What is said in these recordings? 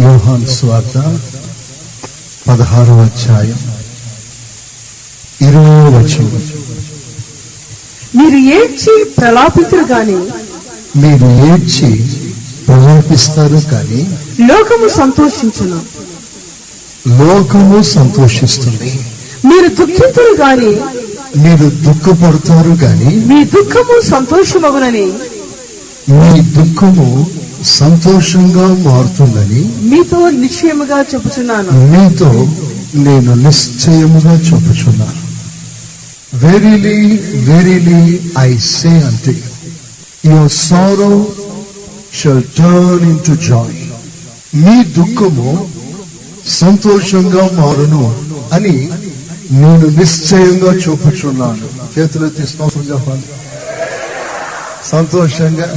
యోహాన్ స్వార్త పదహారో అధ్యాయం. ఇరవై వచనం. మీరు ఏడ్చి ప్రలాపితురు గాని మీరు ఏడ్చి ప్రలాపిస్తారు కానీ లోకము సంతోషించును. లోకము సంతోషిస్తుంది. మీరు దుఃఖితురు గాని మీరు దుఃఖపడతారు కానీ మీ దుఃఖము సంతోషమగునని మీ దుఃఖము సంతోషంగా మారుతుందని మీతో నిశ్చయముగా చెబుతున్నాను మీతో నేను నిశ్చయముగా చెప్పుచున్నాను వెరీలీ వెరీలీ ఐ సే అంటే your sorrow shall turn into joy మీ దుఃఖము సంతోషంగా మారును అని నేను నిశ్చయంగా చూపుచున్నాను స్తోత్రం చెప్పాలి సంతోషంగా.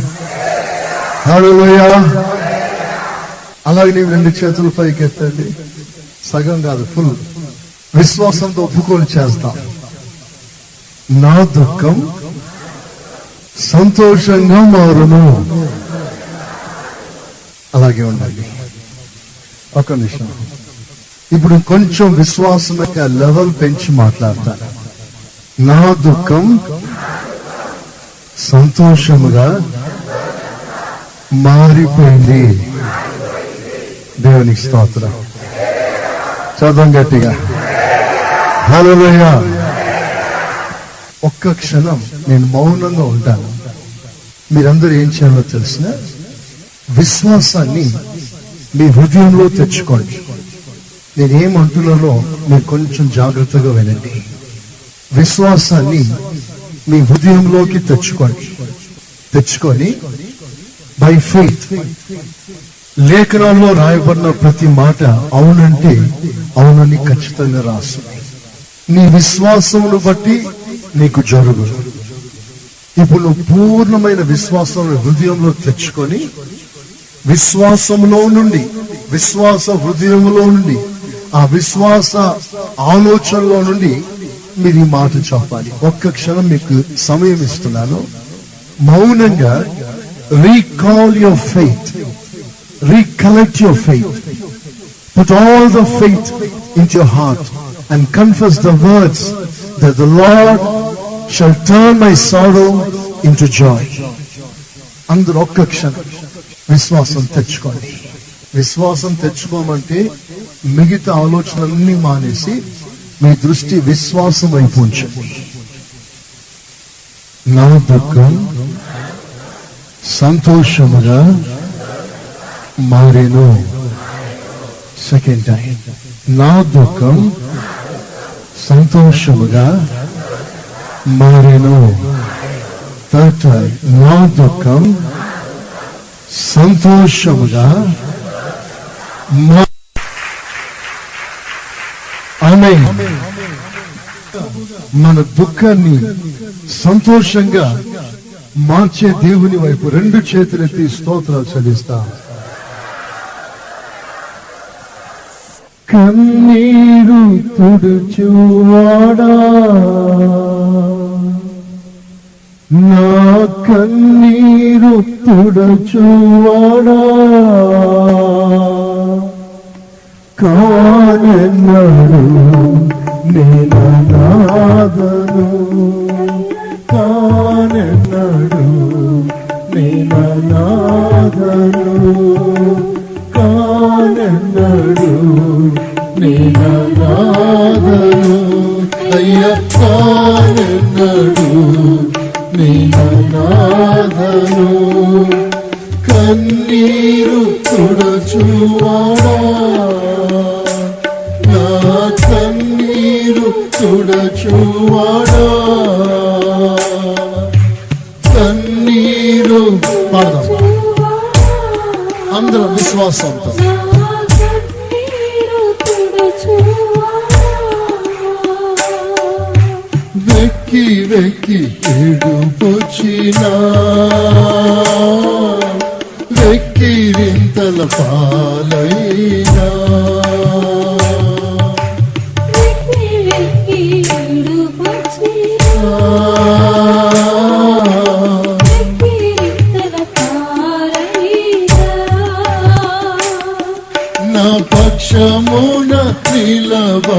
హల్లెలూయా. అలాగే నీవు రెండు చేతుల పైకి ఎత్తండి సగం కాదు ఫుల్ విశ్వాసంతో ఒప్పుకొని చేస్తాం. నా దుఃఖం సంతోషంగా మారును. అలాగే ఉండాలి ఒక నిమిషం. ఇప్పుడు కొంచెం విశ్వాసం యొక్క లెవెల్ పెంచి మాట్లాడతాను నా దుఃఖం సంతోషముగా మారిపోయింది. దేవునికి స్తోత్ర. చదవం గట్టిగా. హలోయ ఒక్క క్షణం నేను మౌనంగా ఉంటాను. మీరందరూ ఏం చేయాలో తెలిసిన విశ్వాసాన్ని మీ హృదయంలో తెచ్చుకోండి. నేనేమంటున్నానో మీరు కొంచెం జాగ్రత్తగా వినండి. విశ్వాసాన్ని మీ హృదయంలోకి తెచ్చుకోండి. తెచ్చుకొని బై ఫెయిత్ లేఖనాల్లో రాయబడిన ప్రతి మాట అవునంటే అవునని ఖచ్చితంగా రాసు. నీ విశ్వాసమును బట్టి నీకు జరుగు. ఇప్పుడు నువ్వు పూర్ణమైన విశ్వాసం హృదయంలో తెచ్చుకొని విశ్వాసంలో నుండి విశ్వాస హృదయంలో నుండి ఆ విశ్వాస ఆలోచనలో నుండి మీరు ఈ మాట చెప్పాలి ఒక్క క్షణం మీకు సమయం ఇస్తున్నాను. మౌనంగా Recall your faith recollect your faith. Put all the faith into your heart and confess the words that the Lord shall turn my sorrow into joy. అందరూ ఒక్క క్షణం విశ్వాసం తెచ్చుకోండి విశ్వాసం తెచ్చుకోమంటే మిగతా ఆలోచనలన్నీ మానేసి మీ దృష్టి విశ్వాసం వైపు ఉంచండి నా దుఃఖం సంతోషముగా మారేను సెకండ్ టైం నా దుఃఖం సంతోషముగా మారేను థర్డ్ టైం నా దుఃఖం సంతోషముగా మా- ఆమె మన దుఃఖాన్ని సంతోషంగా మార్చే దేవుని వైపు రెండు చేతులెత్తి స్తోత్రాలు చెల్లిస్తాం. కన్నీరు తుడుచువాడా? నా కన్నీరు తుడుచువాడా? కానన్నాడు నేను నాదను కానన్నాడు నేను కానన్నాడు నేను నాదను అయ్య కానన్నాడు నేను కన్నీరు తుడచువాడా? నా కన్నీరు తుడచువాడా? పాడదాం అందరం విశ్వాసంతో వెక్కి వెక్కి వెక్కి వింతల పాలైనా పక్షమున నిలబడువాడా?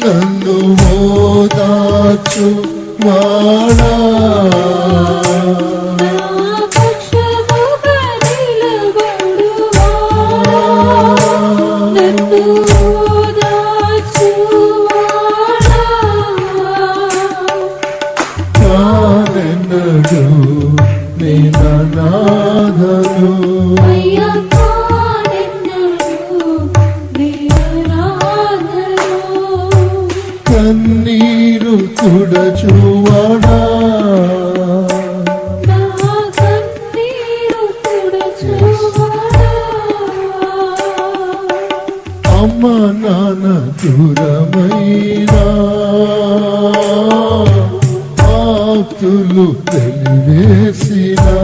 నన్ను మోదాచు వాడా నాన్న దూరమైనా ఆప్తులు తెలివేసినా.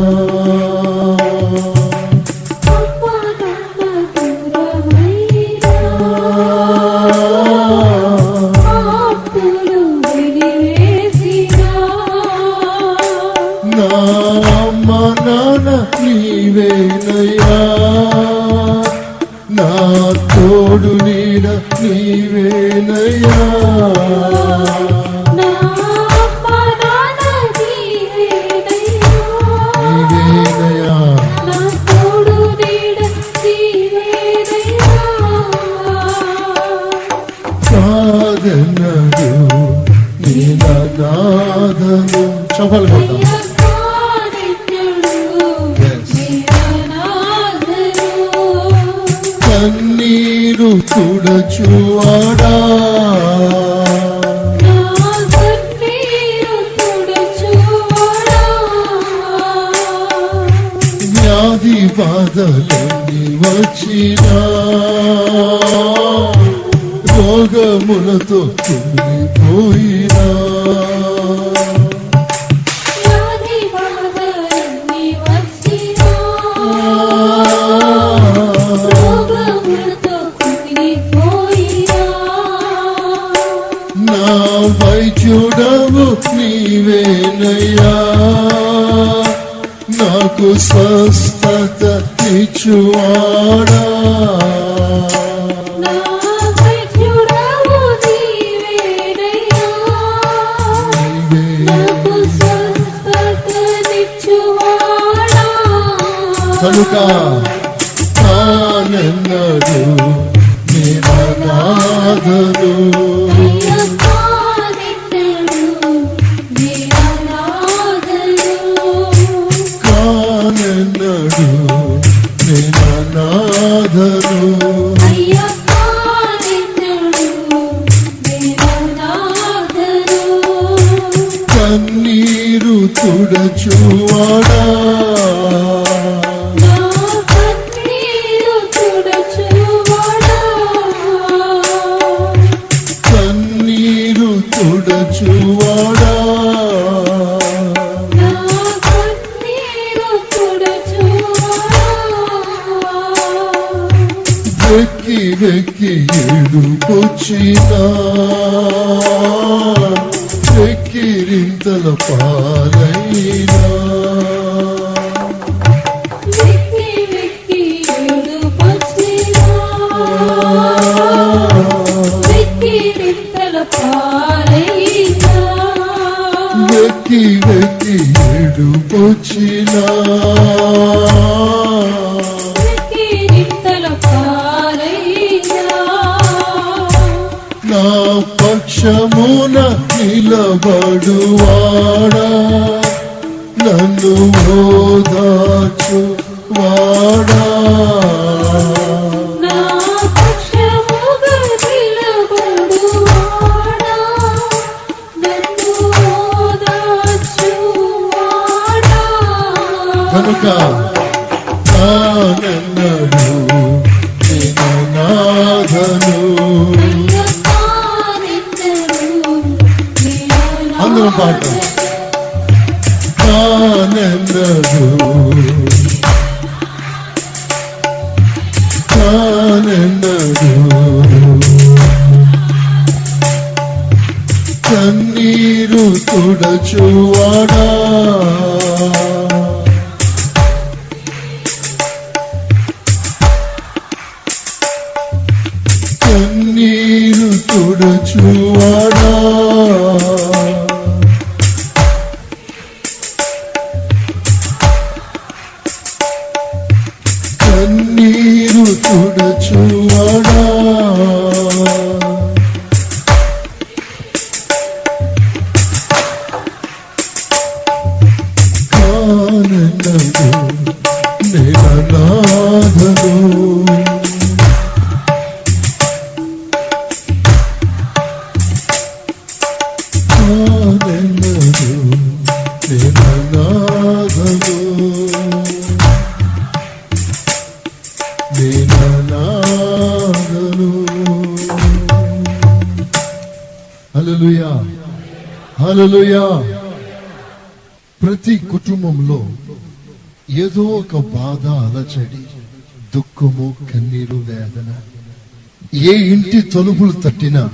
తలుపులు తట్టిన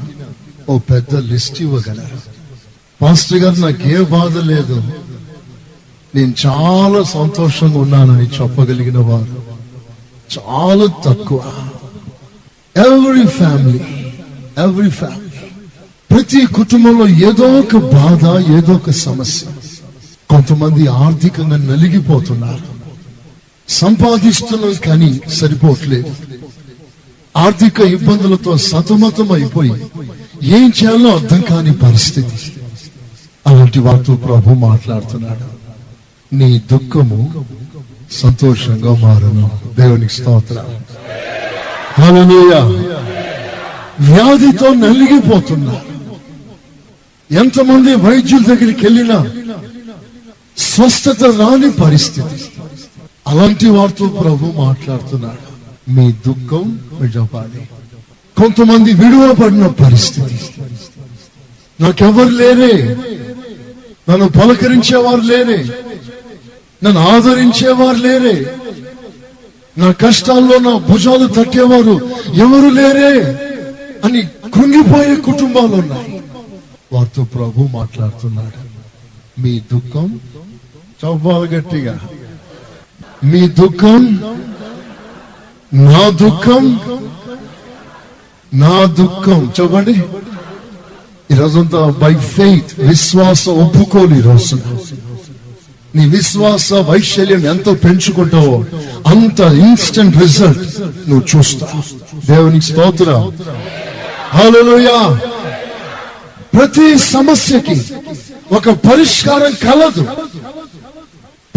ఓ పెద్ద లిస్ట్ ఇవ్వగలరు. పాస్టర్ గారు నాకు ఏ బాధ లేదు. నేను చాలా సంతోషంగా ఉన్నానని చెప్పగలిగిన వారు చాలా తక్కువ. ఎవ్రీ ఫ్యామిలీ ఎవ్రీ ఫ్యామిలీ ప్రతి కుటుంబంలో ఏదో ఒక బాధ ఏదో ఒక సమస్య. కొంతమంది ఆర్థికంగా నలిగిపోతున్నారు. సంపాదిస్తున్నాం కానీ సరిపోవట్లేదు. ఆర్థిక ఇబ్బందులతో సతమతం అయిపోయి ఏం చేయాలో అర్థం కాని పరిస్థితి. అలాంటి వారితో ప్రభు మాట్లాడుతున్నాడు. నీ దుఃఖము సంతోషంగా మారను. దేవునికి స్తోత్ర. వ్యాధితో నలిగిపోతున్నా. ఎంతమంది వైద్యుల దగ్గరికి వెళ్ళినా స్వస్థత రాని పరిస్థితి. అలాంటి వారితో ప్రభు మాట్లాడుతున్నాడు. మీ దుఃఖం విడపాలి కొంతమంది విడువబడిన పరిస్థితి. నాకెవరు లేరే? నన్ను పలకరించేవారు లేరే? నన్ను ఆదరించేవారు లేరే? నా కష్టాల్లో నా భుజాలు తట్టేవారు ఎవరు లేరే? అని కృంగిపోయే కుటుంబాలు ఉన్నాయి. వారితో ప్రభు మాట్లాడుతున్నాడు. మీ దుఃఖం చవ్వాలి గట్టిగా. మీ దుఃఖం నా దుఃఖం నా దుఃఖం. చెప్పండి. ఈ బై ఫెయిత్ విశ్వాసం ఒప్పుకోలు రోజు. నీ విశ్వాస వైశల్యం ఎంతో పెంచుకుంటావో అంత ఇన్స్టెంట్ రిజల్ట్ నువ్వు చూస్తావు దేవునికి స్తోత్ర. హల్లెలూయా ప్రతి సమస్యకి ఒక పరిష్కారం కలదు.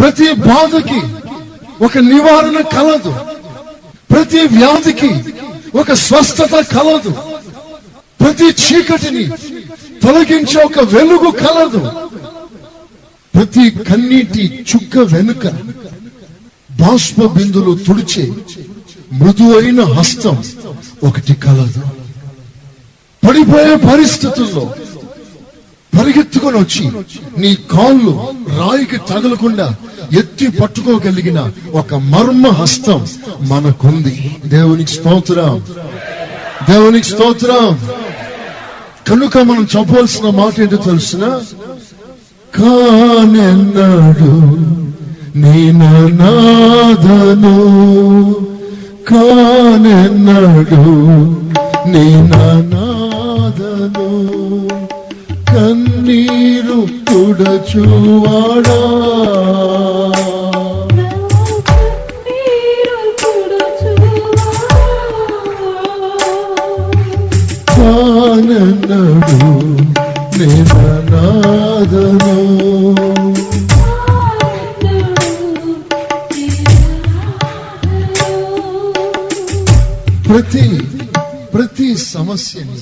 ప్రతి బాధకి ఒక నివారణ కలదు. ప్రతి వ్యాధికి ఒక స్వస్థత కలదు. ప్రతి చీకటిని తొలగించే ఒక వెలుగు కలదు. ప్రతి కన్నీటి చుక్క వెనుక బాష్ప బిందులు తుడిచే మృదువైన హస్తం ఒకటి కలదు. పడిపోయే పరిస్థితుల్లో పరిగెత్తుకొని వచ్చి నీ కాళ్ళు రాయికి తగలకుండా పట్టుకోగలిగిన ఒక మర్మ హస్తం మనకుంది. దేవునికి స్తోత్రం. దేవునికి స్తోత్రం. కనుక మనం చెప్పవలసిన మాట ఏంటో తెలుసిన? కానెన్నాడు నేను కానెన్నాడు నేను కన్నీరు తుడచువాడా? కానన్నాడు నేను ప్రతి ప్రతి సమస్యని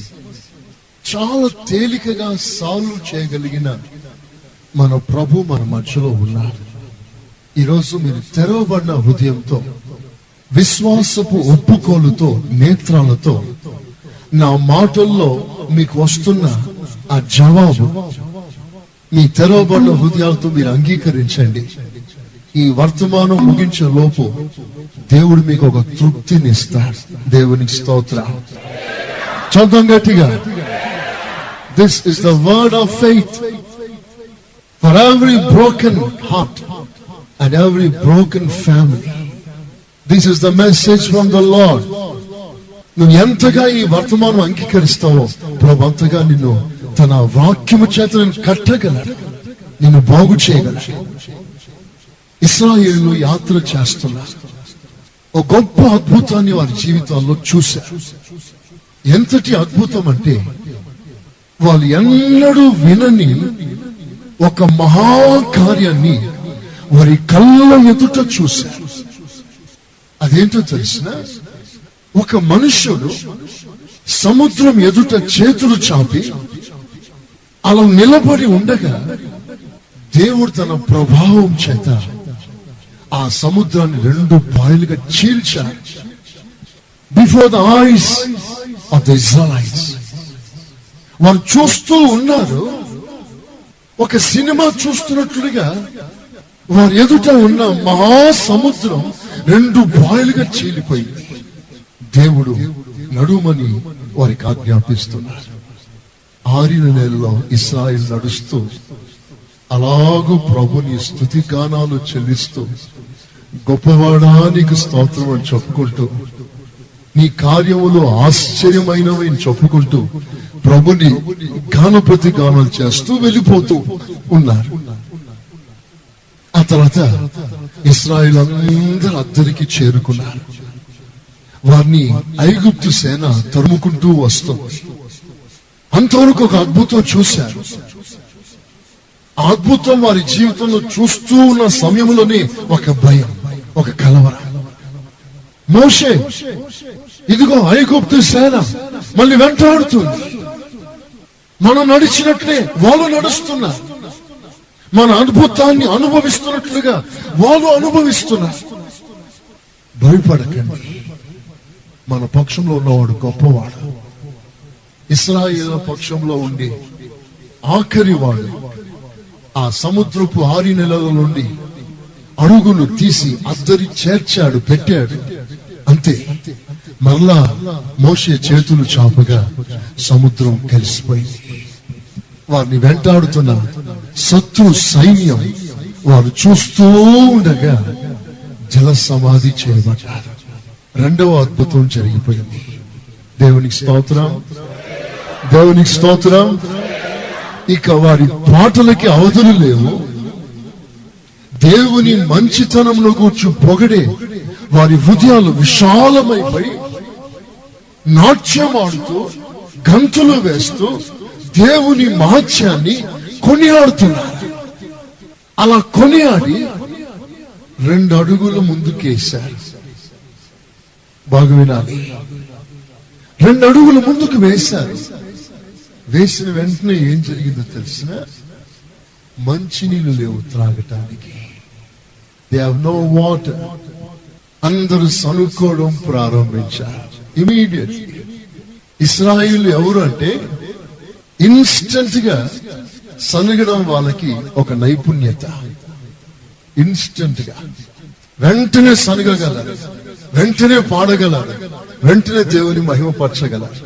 చాలా తేలికగా సాల్వ్ చేయగలిగిన మన ప్రభు మన మధ్యలో ఉన్నారు. ఈరోజు మీరు తెరవబడిన హృదయంతో విశ్వాసపు ఒప్పుకోలుతో నేత్రాలతో నా మాటల్లో మీకు వస్తున్న ఆ జవాబు మీ తెరవబడిన హృదయాలతో మీరు అంగీకరించండి ఈ వర్తమానం ముగించే లోపు దేవుడు మీకు ఒక తృప్తిని ఇస్తాడు దేవునికి స్తోత్ర చదువు గట్టిగా this is the word of faith for every broken heart and every broken family this is the message from the Lord నువ్వు ఎంతగా ఈ వర్తమానం అంగీకరిస్తావో ప్రభు అంతగా నిన్ను తన వాక్యము చేత నేను కట్టగలడు నిన్ను బాగు చేయగలడు ఇస్రాయేలు యాత్ర చేస్తున్నారు ఒక గొప్ప అద్భుతాన్ని వారి జీవితాల్లో చూశారు ఎంతటి అద్భుతం అంటే వాళ్ళు ఎన్నడూ వినని ఒక మహాకార్యాన్ని వారి కళ్ళ ఎదుట చూశారు అదేంటో తెలిసిన? ఒక మనుష్యుడు సముద్రం ఎదుట చేతులు చాపి అలా నిలబడి ఉండగా దేవుడు తన ప్రభావం చేత ఆ సముద్రాన్ని రెండు పాయలుగా చీల్చా. Before the eyes of the వారు చూస్తూ ఉన్నారు. ఒక సినిమా చూస్తున్నట్లుగా వారు ఎదుట ఉన్న మహాసముద్రం రెండు బాయిలుగా చీలిపోయింది. దేవుడు నడుమని వారికి ఆజ్ఞాపిస్తున్నారు. ఆరిన నెలలో ఇస్రాయిల్ నడుస్తూ అలాగూ ప్రభుని స్థుతి గానాలు చెల్లిస్తూ గొప్పవాడానికి స్తోత్రం అని చెప్పుకుంటూ నీ కార్యములు ఆశ్చర్యమైనవి అని చెప్పుకుంటూ ప్రభుని గానప్రతి గానాలు చేస్తూ వెళ్ళిపోతూ ఉన్నారు. ఆ తర్వాత ఇస్రాయిల్ అందరూ అద్దరికి చేరుకున్నారు. వారిని ఐగుప్తు సేన తరుముకుంటూ వస్తుంది అంతవరకు ఒక అద్భుతం చూశారు. అద్భుతం వారి జీవితంలో చూస్తూ ఉన్న సమయంలోనే ఒక భయం ఒక కలవర. మోషే ఇదిగో ఐగుప్తు సేన మళ్ళీ వెంటాడుతుంది. మనం నడిచినట్లే వాళ్ళు నడుస్తున్నారు. మన అద్భుతాన్ని అనుభవిస్తున్నట్లుగా వాళ్ళు అనుభవిస్తున్నారు. భయపడకండి. మన పక్షంలో ఉన్నవాడు గొప్పవాడు. ఇస్రాయేల్ పక్షంలో ఉండి ఆఖరి వాడు. ఆ సముద్రపు ఆరి నెలల నుండి అడుగులు తీసి అద్దరి చేర్చాడు పెట్టాడు. అంతే. మరలా మోసే చేతులు చాపగా సముద్రం కలిసిపోయింది. వారిని వెంటాడుతున్న శత్రు సైన్యం వారు చూస్తూ ఉండగా జల సమాధి చేయబడ్డారు. రెండవ అద్భుతం జరిగిపోయింది. దేవునికి స్తోత్రం. దేవునికి స్తోత్రం. ఇక వారి పాటలకి అవధులు లేవు. దేవుని మంచితనంలో కూర్చు పొగడే వారి హృదయాలు విశాలమైపోయి నాట్యమాడుతూ గంతులు వేస్తూ దేవుని మహత్యాన్ని కొనియాడుతున్నారు. అలా కొనియాడి రెండు అడుగులు ముందుకేశారు. బాగా వినాలి రెండు అడుగులు ముందుకు వేశారు. వేసిన వెంటనే ఏం జరిగిందో తెలిసిన? మంచినీళ్ళు లేవు త్రాగటానికి. దే హావ్ నో వాటర్ అందరూ సనుక్కోవడం ప్రారంభించారు. ఇమీడియట్ ఇస్రాయిల్ ఎవరు అంటే ఇన్స్టెంట్గా సనగడం వాళ్ళకి ఒక నైపుణ్యత. ఇన్స్టెంట్గా వెంటనే సనగగలరు. వెంటనే పాడగలరు వెంటనే దేవుని మహిమపరచగలరు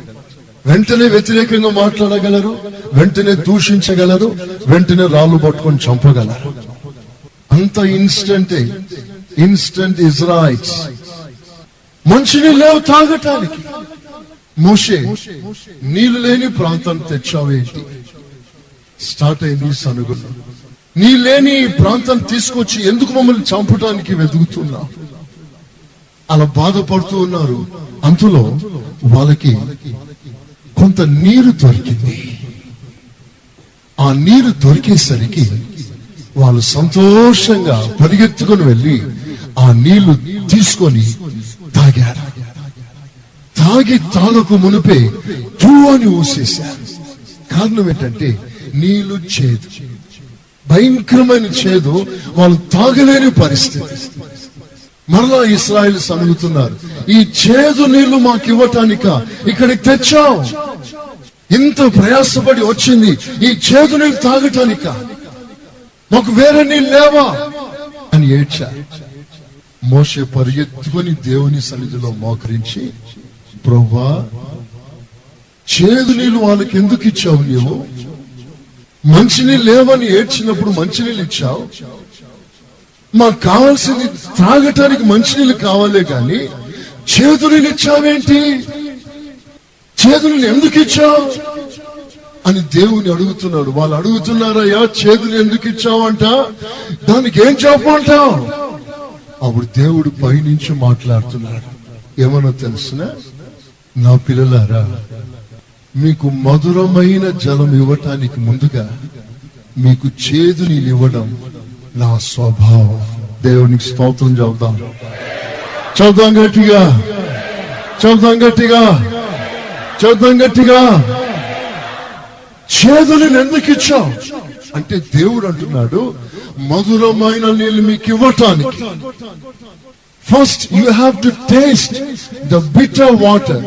వెంటనే వ్యతిరేకంగా మాట్లాడగలరు వెంటనే దూషించగలరు వెంటనే రాళ్ళు పట్టుకొని చంపగలరు. అంత ఇన్స్టెంటే ఇన్స్టెంట్ ఇజ్రాయిట్స్ మనిషిని లేవు తాగటానికి. మోషే నీళ్ళు లేని ప్రాంతం తెచ్చావేంటి స్టార్ట్ అయింది సనుగులు. నీ లేని ప్రాంతం తీసుకొచ్చి ఎందుకు మమ్మల్ని చంపడానికి వెతుకుతున్నావు? అలా బాధపడుతూ ఉన్నారు. అంతలో వాళ్ళకి కొంత నీరు దొరికింది. ఆ నీరు దొరికేసరికి వాళ్ళు సంతోషంగా పరిగెత్తుకొని వెళ్ళి ఆ నీళ్ళు తీసుకొని తాగారు. తాగి తాలకు మునిపే తూ అని ఊసేశారు. కారణం ఏంటంటే నీళ్ళు చేదు. భయంకరమైన చేదు. వాళ్ళు తాగలేని పరిస్థితి. మరలా ఇస్రాయల్ సనుగుతున్నారు ఈ చేదు నీళ్ళు మాకు ఇవ్వటానిక ఇక్కడికి తెచ్చావు. ఇంత ప్రయాసపడి వచ్చింది ఈ చేదు నీళ్ళు తాగటానిక. మాకు వేరే నీళ్ళు లేవా? అని ఏడ్చా. మోసే పరిగెత్తుకొని దేవుని సన్నిధిలో మోకరించి ప్రభా చేదు నీళ్ళు వాళ్ళకి ఎందుకు ఇచ్చావు నీవు? మంచినీళ్ళు లేవని ఏడ్చినప్పుడు మంచినీళ్ళు ఇచ్చావు. మాకు కావాల్సింది త్రాగటానికి మంచినీళ్ళు కావాలే కానీ చేతులు ఇచ్చావేంటి? చేతులను ఎందుకు ఇచ్చావు? అని దేవుని అడుగుతున్నాడు. వాళ్ళు అడుగుతున్నారయ్యా చేతులు ఎందుకు ఇచ్చావంట? దానికి ఏం చెప్పమంటావు? అప్పుడు దేవుడు పైనుంచి మాట్లాడుతున్నాడు. ఏమన్నా తెలుసిన? నా పిల్లలారా మీకు మధురమైన జలం ఇవ్వటానికి ముందుగా మీకు చేదు నీళ్ళు ఇవ్వడం నా స్వభావం. దేవునికి స్తోత్రం చెబుదాం. చదుదాం గట్టిగా. చదుదాం గట్టిగా. చదుదాం గట్టిగా. చేదుని ఎందుకు ఇచ్చావు? అంటే దేవుడు అంటున్నాడు మధురమైన నీళ్ళు మీకు ఇవ్వటానికి. First you have to taste the bitter water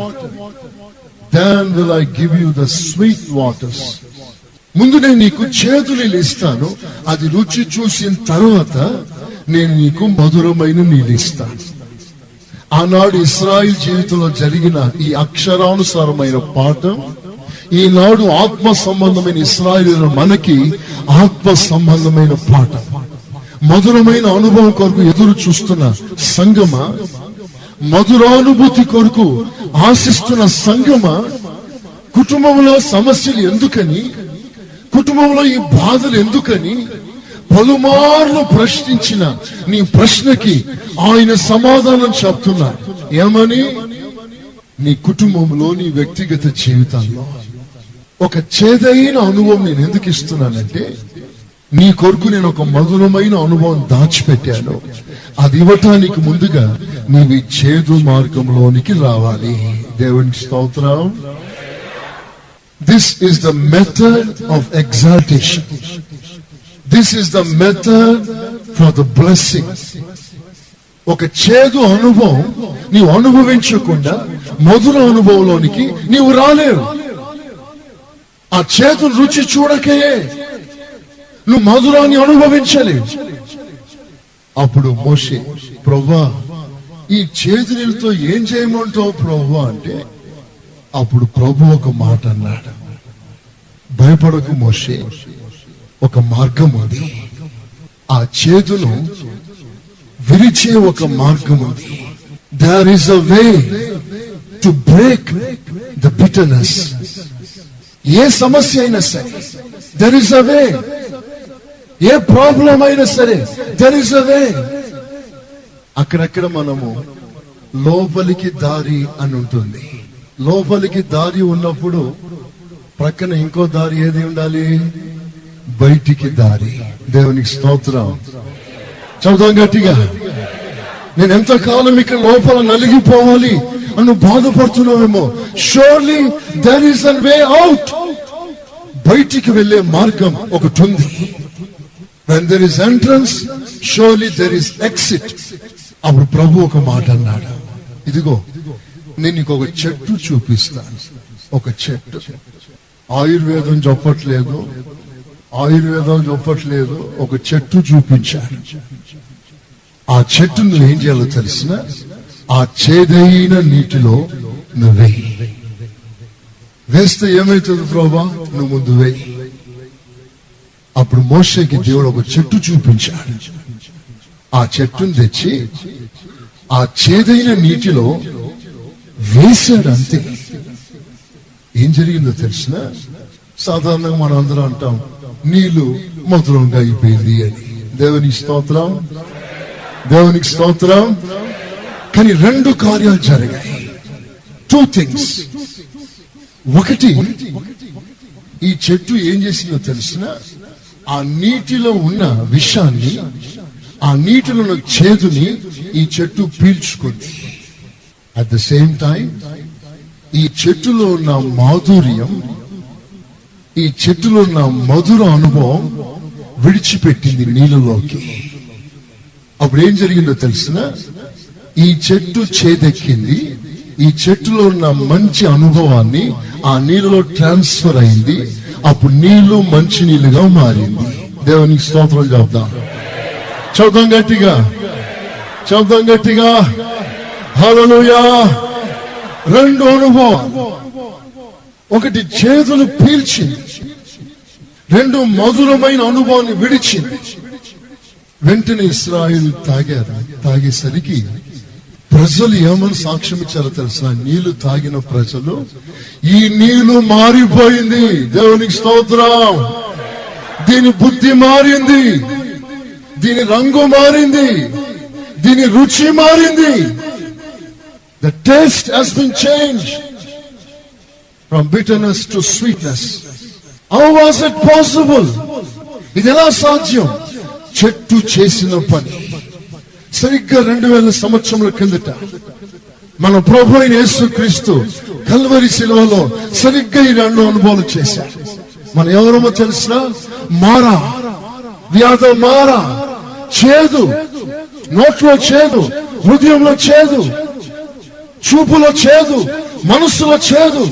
then will I give you the sweet waters ముందు నేను నీకు చేతులు ఇస్తాను. అది రుచి చూసిన తర్వాత నేను నీకు మధురమైన నీళ్ళు ఇస్తాను. ఆనాడు ఇస్రాయిల్ జీవితంలో జరిగిన ఈ అక్షరానుసారమైన పాఠం ఈనాడు ఆత్మ సంబంధమైన ఇస్రాయిల్ మనకి ఆత్మ సంబంధమైన పాఠం. మధురమైన అనుభవం కొరకు ఎదురు చూస్తున్న సంగమ? మధురానుభూతి కొరకు ఆశిస్తున్న సంగమ? కుటుంబంలో సమస్యలు ఎందుకని? కుటుంబంలో ఈ బాధలు ఎందుకని? పలుమార్లు ప్రశ్నించిన నీ ప్రశ్నకి ఆయన సమాధానం చెప్తున్నారు ఏమని? నీ కుటుంబంలో నీ వ్యక్తిగత జీవితంలో ఒక చేదైన అనుభవం నేను ఎందుకు ఇస్తున్నానంటే నీ కొరకు నేను ఒక మధురమైన అనుభవం దాచిపెట్టాను. అది ఇవ్వటానికి ముందుగా నీవి ఈ చేదు మార్గంలోనికి రావాలి. దేవునికి స్తోత్రం. This is the method of exaltation. This is the method for the blessing ఒక చేదు అనుభవం నీవు అనుభవించకుండా మధుర అనుభవంలోనికి నీవు రాలేవు. ఆ చేదు రుచి చూడకే నువ్వు మధురాన్ని అనుభవించలేవు. అప్పుడు మోషే ప్రవ్వా ఈ చేదు నీళ్ళతో ఏం చేయమంటావు ప్రవ్వా? అంటే అప్పుడు ప్రభు ఒక మాట అన్నాడు. భయపడకు మోషే. ఒక మార్గం ఉంది. ఆ చేతును విరిచే ఒక మార్గం ఉంది. There is a way to break the bitterness ఏ సమస్య అయినా సరే దర్ ఇస్ అ వే ఏ ప్రాబ్లం అయినా సరే దర్ ఇస్ అ వే అక్కడక్కడ మనము లోపలికి దారి అని ఉంటుంది. లోపలికి దారి ఉన్నప్పుడు ప్రక్కన ఇంకో దారి ఏది ఉండాలి బయటికి దారి దేవునికి స్తోత్రం చదువు గట్టిగా నేను ఎంతకాలం ఇక్కడ లోపల నలిగిపోవాలి అని బాధపడుతున్నావేమో surely there is an way out బయటికి వెళ్ళే మార్గం ఒకటి ఉంది when there is entrance surely there is exit అప్పుడు ప్రభు ఒక మాట అన్నాడు ఇదిగో నేను నీకు ఒక చెట్టు చూపిస్తాను ఒక చెట్టు ఆయుర్వేదం చెప్పట్లేదు. ఆయుర్వేదం చెప్పట్లేదు. ఒక చెట్టు చూపించాడు ఆ చెట్టు నువ్వేం చేయాలో తెలిసిన? ఆ చేదైన నీటిలో నువ్వే. వేస్తే ఏమవుతుంది ప్రభా? నువ్వు ముందు వేయి. అప్పుడు మోషకి దేవుడు ఒక చెట్టు చూపించాడు. ఆ చెట్టును తెచ్చి ఆ చేదైన నీటిలో వేశాడు అంతే. ఏం జరిగిందో తెలిసిన? సాధారణంగా మనం అందరం అంటాం నీళ్ళు మధురంగా అయిపోయింది అని. దేవుని స్తోత్రం. దేవునికి స్తోత్రం. కానీ రెండు కార్యాలు జరిగాయి. టూ థింగ్స్ ఒకటి ఈ చెట్టు ఏం చేసిందో తెలిసిన? ఆ నీటిలో ఉన్న విషాన్ని ఆ నీటిలో ఉన్న చేదుని ఈ చెట్టు పీల్చుకుంది. అట్ ద సేమ్ టైం ఈ చెట్టులో ఉన్న మాధుర్యం ఈ చెట్టులో ఉన్న మధుర అనుభవం విడిచిపెట్టింది నీళ్ళలోకి. అప్పుడు ఏం జరిగిందో తెలిసిన? ఈ చెట్టు చేదెక్కింది. ఈ చెట్టులో ఉన్న మంచి అనుభవాన్ని ఆ నీళ్ళలో ట్రాన్స్ఫర్ అయింది. అప్పుడు నీళ్ళు మంచి నీళ్ళుగా మారింది. దేవునికి స్తోత్రం చెప్దాం చదువుదాం గట్టిగా. చదువుదాం గట్టిగా. హలోయా రెండు అనుభవం ఒకటి చేతులు పీల్చింది రెండు మధురమైన అనుభవాన్ని విడిచింది వెంటనే ఇస్రాయిల్ తాగారు తాగేసరికి ప్రజలు ఏమని సాక్ష్యం ఇచ్చారో తెలుసా? నీళ్ళు తాగిన ప్రజలు ఈ నీళ్ళు మారిపోయింది. దేవునికి స్తోత్రం. దీని బుద్ధి మారింది. దీని రంగు మారింది. దీని రుచి మారింది. The taste has been changed. From bitterness to sweetness How was it possible? ఇది ఎలా సాధ్యం చెట్టు చేసిన పని సరిగ్గా రెండు వేల సంవత్సరముల కిందట మన ప్రభు యేసు క్రీస్తు కల్వరి శిలువలో సరిగ్గా ఈ రెండు అనుభవాలు చేశారు మన ఎవరమో తెలిసిన మారా వ్యాధ మారా చేదు నోట్లో చేదు హృదయంలో చేదు చూపులో చేదు మనస్సులో చేదు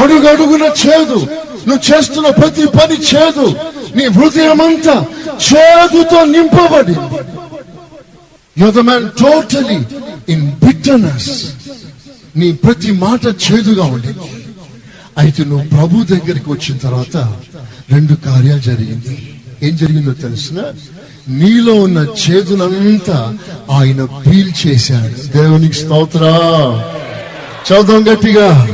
అడుగడుగున చేదు నువ్వు చేస్తున్న ప్రతి పని చేదు నీ హృదయం అంతా చేదుతో నింపబడి. You're the man totally in నీ ప్రతి మాట చేదుగా ఉండింది అయితే నువ్వు ప్రభు దగ్గరికి వచ్చిన తర్వాత రెండు కార్యాలు జరిగింది. ఏం జరిగిందో తెలిసిన? నీలో ఉన్న చేతులంతా ఆయన పీల్ చేశాడు దేవునికి స్తోత్ర చదువు గట్టిగా.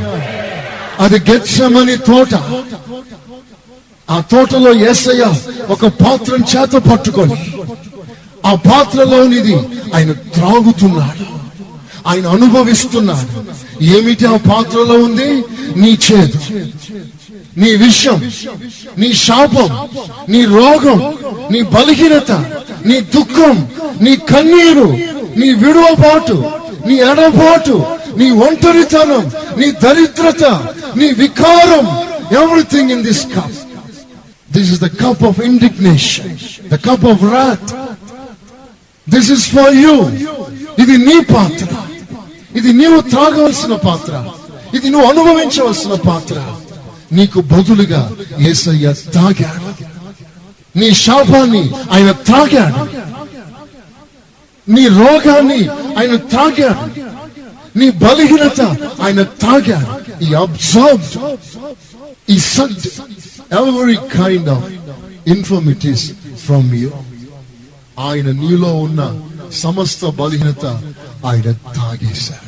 అది గెచ్చమని తోట. ఆ తోటలో ఏసయ్య ఒక పాత్రం చేత పట్టుకొని ఆ పాత్రలోనిది ఆయన త్రాగుతున్నాడు. ఆయన అనుభవిస్తున్నాడు. ఏమిటి ఆ పాత్రలో ఉంది? నీ చేదు. నీ విషయం నీ శాపం నీ రోగం నీ బలహీనత నీ దుఃఖం నీ కన్నీరు నీ విడువబాటు నీ ఎడబాటు నీ ఒంటరితనం నీ దరిద్రత నీ వికారం everything in this cup this is the cup of indignation the cup of wrath this is for you ఇది నీ పాత్ర. ఇది నీవు త్రాగవలసిన పాత్ర. ఇది నువ్వు అనుభవించవలసిన పాత్ర. నీకు బదులుగా ఏసయ్య తాగాడు. నీ శాపాన్ని ఆయన త్రాగాడు నీ రోగాన్ని ఆయన తాగాడు. నీ బలహీనత ఆయన తాగాడు. He observe he said every kind of infirmities from you ఆయన నీలో ఉన్న సమస్త బలహీనత ఆయన తాగేశాడు.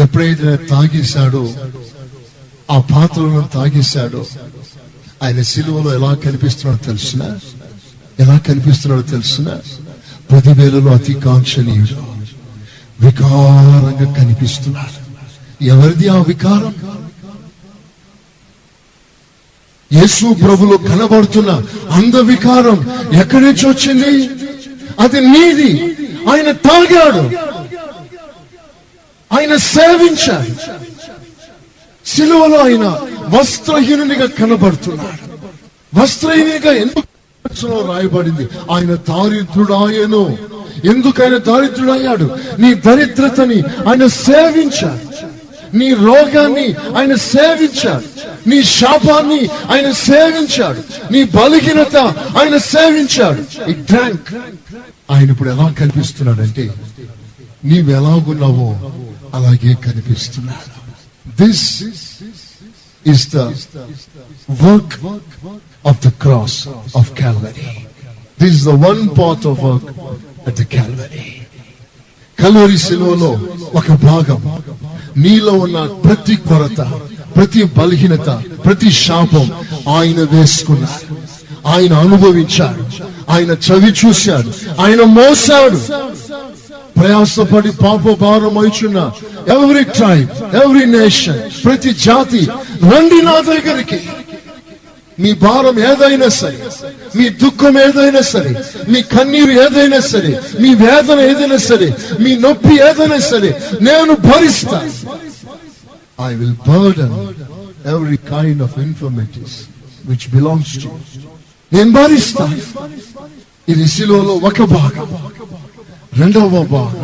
ఎప్పుడైతే ఆయన తాగేశాడో ఆ పాత్రలను తాగేశాడు. ఆయన సిలువలో ఎలా కనిపిస్తున్నాడో తెలిసిన ఎలా కనిపిస్తున్నాడో తెలిసిన పదివేలలో అతి కాంక్షణీయుడు వికారంగా కనిపిస్తున్నాడు. ఎవరిది ఆ వికారం? యేసు ప్రభులో కనబడుతున్న అంద వికారం ఎక్కడి నుంచి వచ్చింది? అది నీది. ఆయన తాగాడు. ఆయన సేవించాడు. సిలువలో ఆయన వస్త్రహీనునిగా కనబడుతున్నాడు. వస్త్రహీనునిగా ఎందుకు రాయబడింది. ఆయన దారిద్రుడాయను. ఎందుకు ఆయన దారిద్రుడయ్యాడు? నీ దరిద్రతని ఆయన సేవించాడు. నీ రోగాన్ని ఆయన సేవించాడు. నీ శాపాన్ని ఆయన సేవించాడు. నీ బలహీనత ఆయన సేవించాడు. డ్రాంక్ ఆయన ఇప్పుడు ఎలా కనిపిస్తున్నాడంటే నీవెలాగున్నావో అలాగే కనిపిస్తున్నాడు. This is the work of the cross of Calvary. This is the one part of work at the Calvary. Calvary శిలువలో ఒక భాగం నీలో ఉన్న ప్రతి కొరత ప్రతి బలహీనత ప్రతి శాపం ఆయన వేసుకున్నాడు ఆయన అనుభవించాడు ఆయన చవి చూశాడు ఆయన మోసాడు ప్రయాసపడి పాప భారం అయిచున్న ఎవ్రీ ట్రైబ్ ఎవ్రీ నేషన్ ప్రతి జాతి రండి నా దగ్గరికి. మీ భారం ఏదైనా సరే మీ దుఃఖం ఏదైనా సరే మీ కన్నీరు ఏదైనా సరే మీ వేదన ఏదైనా సరే మీ నొప్పి ఏదైనా సరే నేను భరిస్తా. I will burden every kind of infirmities which belongs to నేను భరిస్తా. ఇది శిలువలో ఒక భాగం. రెండవ భావన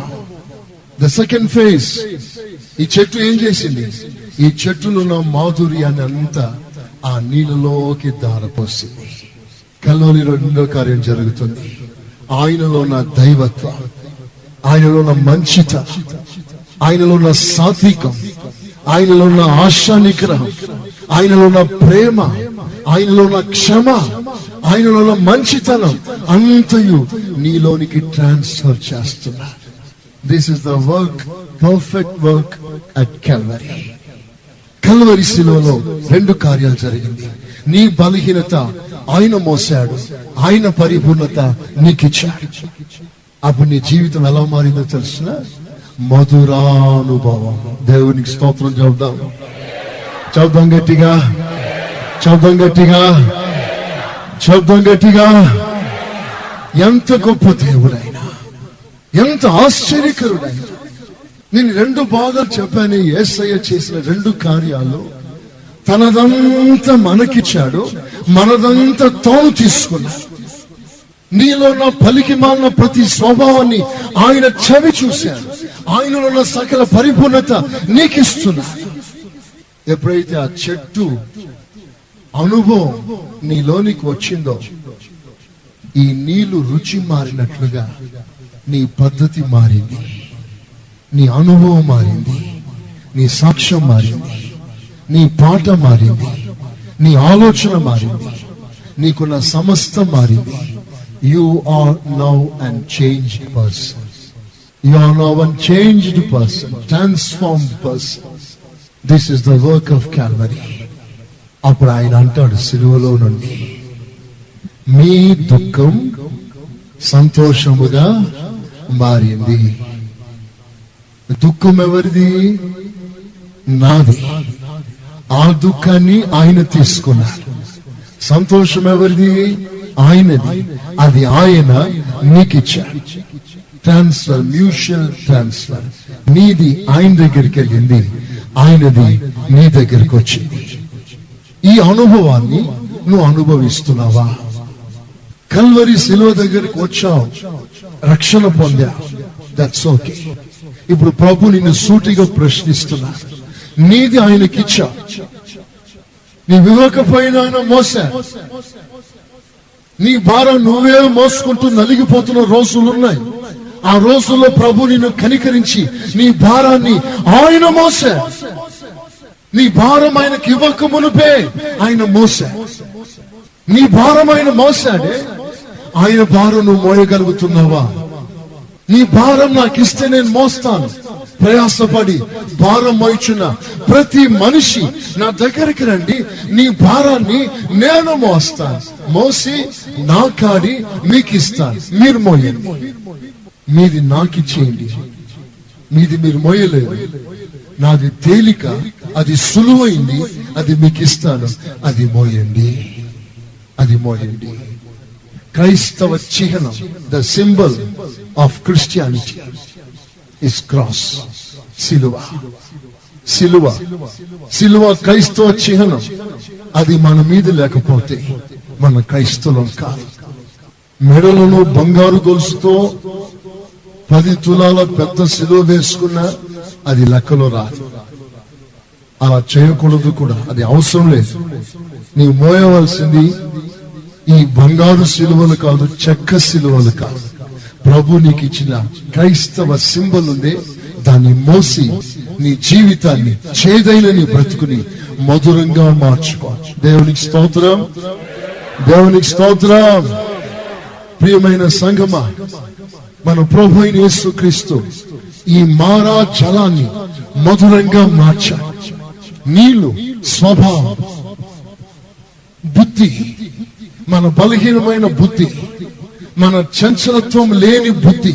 ద సెకండ్ ఫేజ్ ఈ చెట్టు ఏం చేసింది? ఈ చెట్టులో ఉన్న మాధుర్యాన్ని అంతా ఆ నీళ్ళలోకి దారపోసింది కల్లోని రెండో కార్యం జరుగుతుంది. ఆయనలో ఉన్న దైవత్వం ఆయనలో ఉన్న మంచిత ఆయనలో ఉన్న సాత్వికం ఆయనలో ఉన్న ఆశా నిగ్రహం ఆయనలో ఉన్న ప్రేమ ఆయనలో ఉన్న క్షమ ఆయనలో ఉన్న మంచితనం అంతయు నీలోనికి ట్రాన్స్ఫర్ చేస్తున్నా. This is the work perfect work at Calvary Calvary శిలువలో రెండు కార్యాలు జరిగింది. నీ బలహీనత ఆయన మోసాడు ఆయన పరిపూర్ణత నీకిచ్చాడు. అప్పుడు నీ జీవితం ఎలా మారిందో తెలిసిన? మధురానుభవం. దేవునికి స్తోత్రం చెబుదాం. చెబుదాం గట్టిగా. శబ్దం గట్టిగా శబ్దం గట్టిగా. ఎంత గొప్ప దేవుడైనా ఎంత ఆశ్చర్యకరుడైనా. నేను రెండు బాగా చెప్పాను ఏసయ్య చేసిన రెండు కార్యాలు. తనదంతా మనకిచ్చాడు మనదంతా తాను తీసుకున్నాడు నీలో ఉన్న పలికి మాలిన ప్రతి స్వభావాన్ని ఆయన చవి చూశాడు. ఆయనలో ఉన్న సకల పరిపూర్ణత నీకిస్తున్నాడు ఎప్పుడైతే ఆ చెట్టు అనుభవం నీలోనికి వచ్చిందో ఈ నీళ్ళు రుచి మారినట్లుగా నీ పద్ధతి మారింది. నీ అనుభవం మారింది. నీ సాక్ష్యం మారింది. నీ పాట మారింది. నీ ఆలోచన మారింది. నీకున్న సమస్త మారింది. You are now and change person you are now and changed person transformed person this is the work of Calvary అప్పుడు ఆయన అంటాడు సిలువలో నుండి మీ దుఃఖం సంతోషముగా మారింది. దుఃఖం ఎవరిది? నాది. ఆ దుఃఖాన్ని ఆయన తీసుకున్నారు. సంతోషం ఎవరిది? ఆయనది. అది ఆయన నీకిచ్చాడు. ట్రాన్స్ఫర్ మ్యూచువల్ ట్రాన్స్ఫర్ నీది ఆయన దగ్గరికి వెళ్ళింది. ఆయనది నీ దగ్గరికి వచ్చింది ఈ అనుభవాన్ని నువ్వు అనుభవిస్తున్నావా? కల్వరి శిలువ దగ్గరికి వచ్చావు రక్షణ పొందా. దట్స్ ఓకే ఇప్పుడు ప్రభు నిన్ను సూటిగా ప్రశ్నిస్తున్నా. నీది ఆయనకిచ్చా. నీ వివేకపోయిన ఆయన మోసా. నీ భారం నువ్వే మోసుకుంటూ నలిగిపోతున్న రోజులున్నాయి. ఆ రోజుల్లో ప్రభు నిన్ను కనికరించి నీ భారాన్ని ఆయన మోసా. నీ భారం ఆయనకి ఇవ్వక మునుపే ఆయన మోసాడు నీ భారం ఆయన మోసాడే. ఆయన భారం నువ్వు మోయగలుగుతున్నావా? నీ భారం నాకు ఇస్తే నేను మోస్తాను. ప్రయాసపడి భారం మోయిచున్న ప్రతి మనిషి నా దగ్గరికి రండి. నీ భారాన్ని నేను మోస్తాను. మోసి నా కాడి మీకు ఇస్తాను మీరు మోయండి. మీది నాకిచ్చేయండి. మీది మీరు మోయలేదు నాది తేలిక అది సులువైంది అది మీకు ఇస్తాను అది మోయండి. అది మోయండి. క్రైస్తవ చిహ్నం the symbol of Christianity is cross సిలువ. సిలువ. సిలువ క్రైస్తవ చిహ్నం. అది మన మీద లేకపోతే మన క్రైస్తవం కాదు. మెడలను బంగారు గొలుసుతో పది తులాల పెద్ద సిలువ వేసుకున్న అది లెక్కలో రాదు అలా చేయకూడదు కూడా. అది అవసరం లేదు. నీవు మోయవలసింది ఈ బంగారు సిలువలు కాదు చెక్క సిలువలు కాదు. ప్రభు నీకు ఇచ్చిన క్రైస్తవ సింబల్ ఉంది దాన్ని మోసి నీ జీవితాన్ని చేదైన నీ బ్రతుకుని మధురంగా మార్చుకో. దేవునికి స్తోత్రం. దేవునికి స్తోత్రం. ప్రియమైన సంగమా మన ప్రభు అయిన యేసుక్రీస్తు ఈ మారా జలాన్ని మధురంగా మార్చాడు నీళ్ళు స్వభావం బుద్ధి మన బలహీనమైన బుద్ధి మన చంచలత్వం లేని బుద్ధి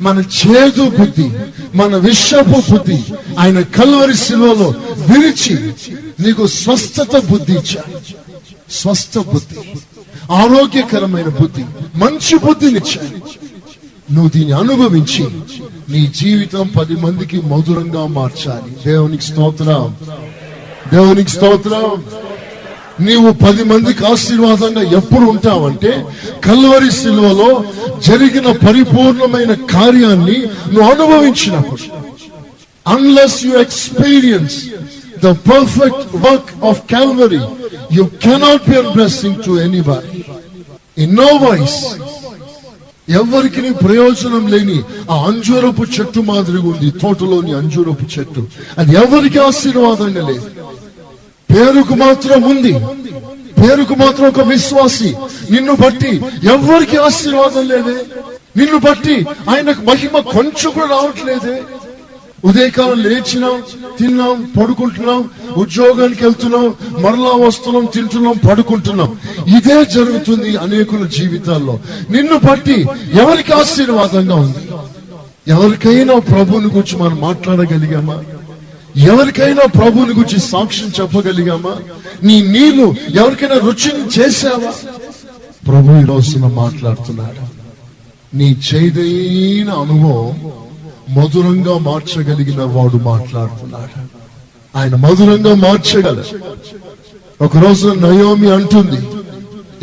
మన చేదు బుద్ధి మన విషపు బుద్ధి ఆయన కల్వరి శిలువలో విరిచి నీకు స్వస్థత బుద్ధి ఇచ్చాడు స్వస్థ బుద్ధి ఆరోగ్యకరమైన బుద్ధి మంచి బుద్ధినిచ్చాడు నువ్వు దీన్ని అనుభవించి నీ జీవితం పది మందికి మధురంగా మార్చాలి. దేవునికి స్తోత్రం. దేవునికి స్తోత్రం. నీవు పది మందికి ఆశీర్వాదంగా ఎప్పుడు ఉంటావంటే కల్వరి శిలువలో జరిగిన పరిపూర్ణమైన కార్యాన్ని నువ్వు అనుభవించినప్పుడు. Unless you experience the perfect work of Calvary you cannot be blessing to anybody in no ways ఎవరికి ప్రయోజనం లేని ఆ అంజూరపు చెట్టు మాదిరిగా ఉంది తోటలోని అంజూరపు చెట్టు. అది ఎవరికి ఆశీర్వాదంగా లేదు. పేరుకు మాత్రం ఉంది. పేరుకు మాత్రం ఒక విశ్వాసి. నిన్ను బట్టి ఎవరికి ఆశీర్వాదం లేదే. నిన్ను బట్టి ఆయనకు మహిమ కొంచెం కూడా రావట్లేదే. ఉదయకాలం లేచినాం తిన్నాం పడుకుంటున్నాం ఉద్యోగానికి వెళ్తున్నాం మరలా వస్తున్నాం తింటున్నాం పడుకుంటున్నాం. ఇదే జరుగుతుంది అనేకుల జీవితాల్లో. నిన్ను బట్టి ఎవరికి ఆశీర్వాదంగా ఉంది? ఎవరికైనా ప్రభువుని గురించి మనం మాట్లాడగలిగామా? ఎవరికైనా ప్రభువుని గురించి సాక్ష్యం చెప్పగలిగామా? నీ నీళ్ళు ఎవరికైనా రుచిని చేశావా? ప్రభు ఈ రోజున మాట్లాడుతున్నాడు. నీ చేదైన అనుభవం మధురంగా మార్చగలిగిన వాడు మాట్లాడుతున్నాడు. ఆయన మధురంగా మార్చగల ఒక రోజు నయోమి అంటుంది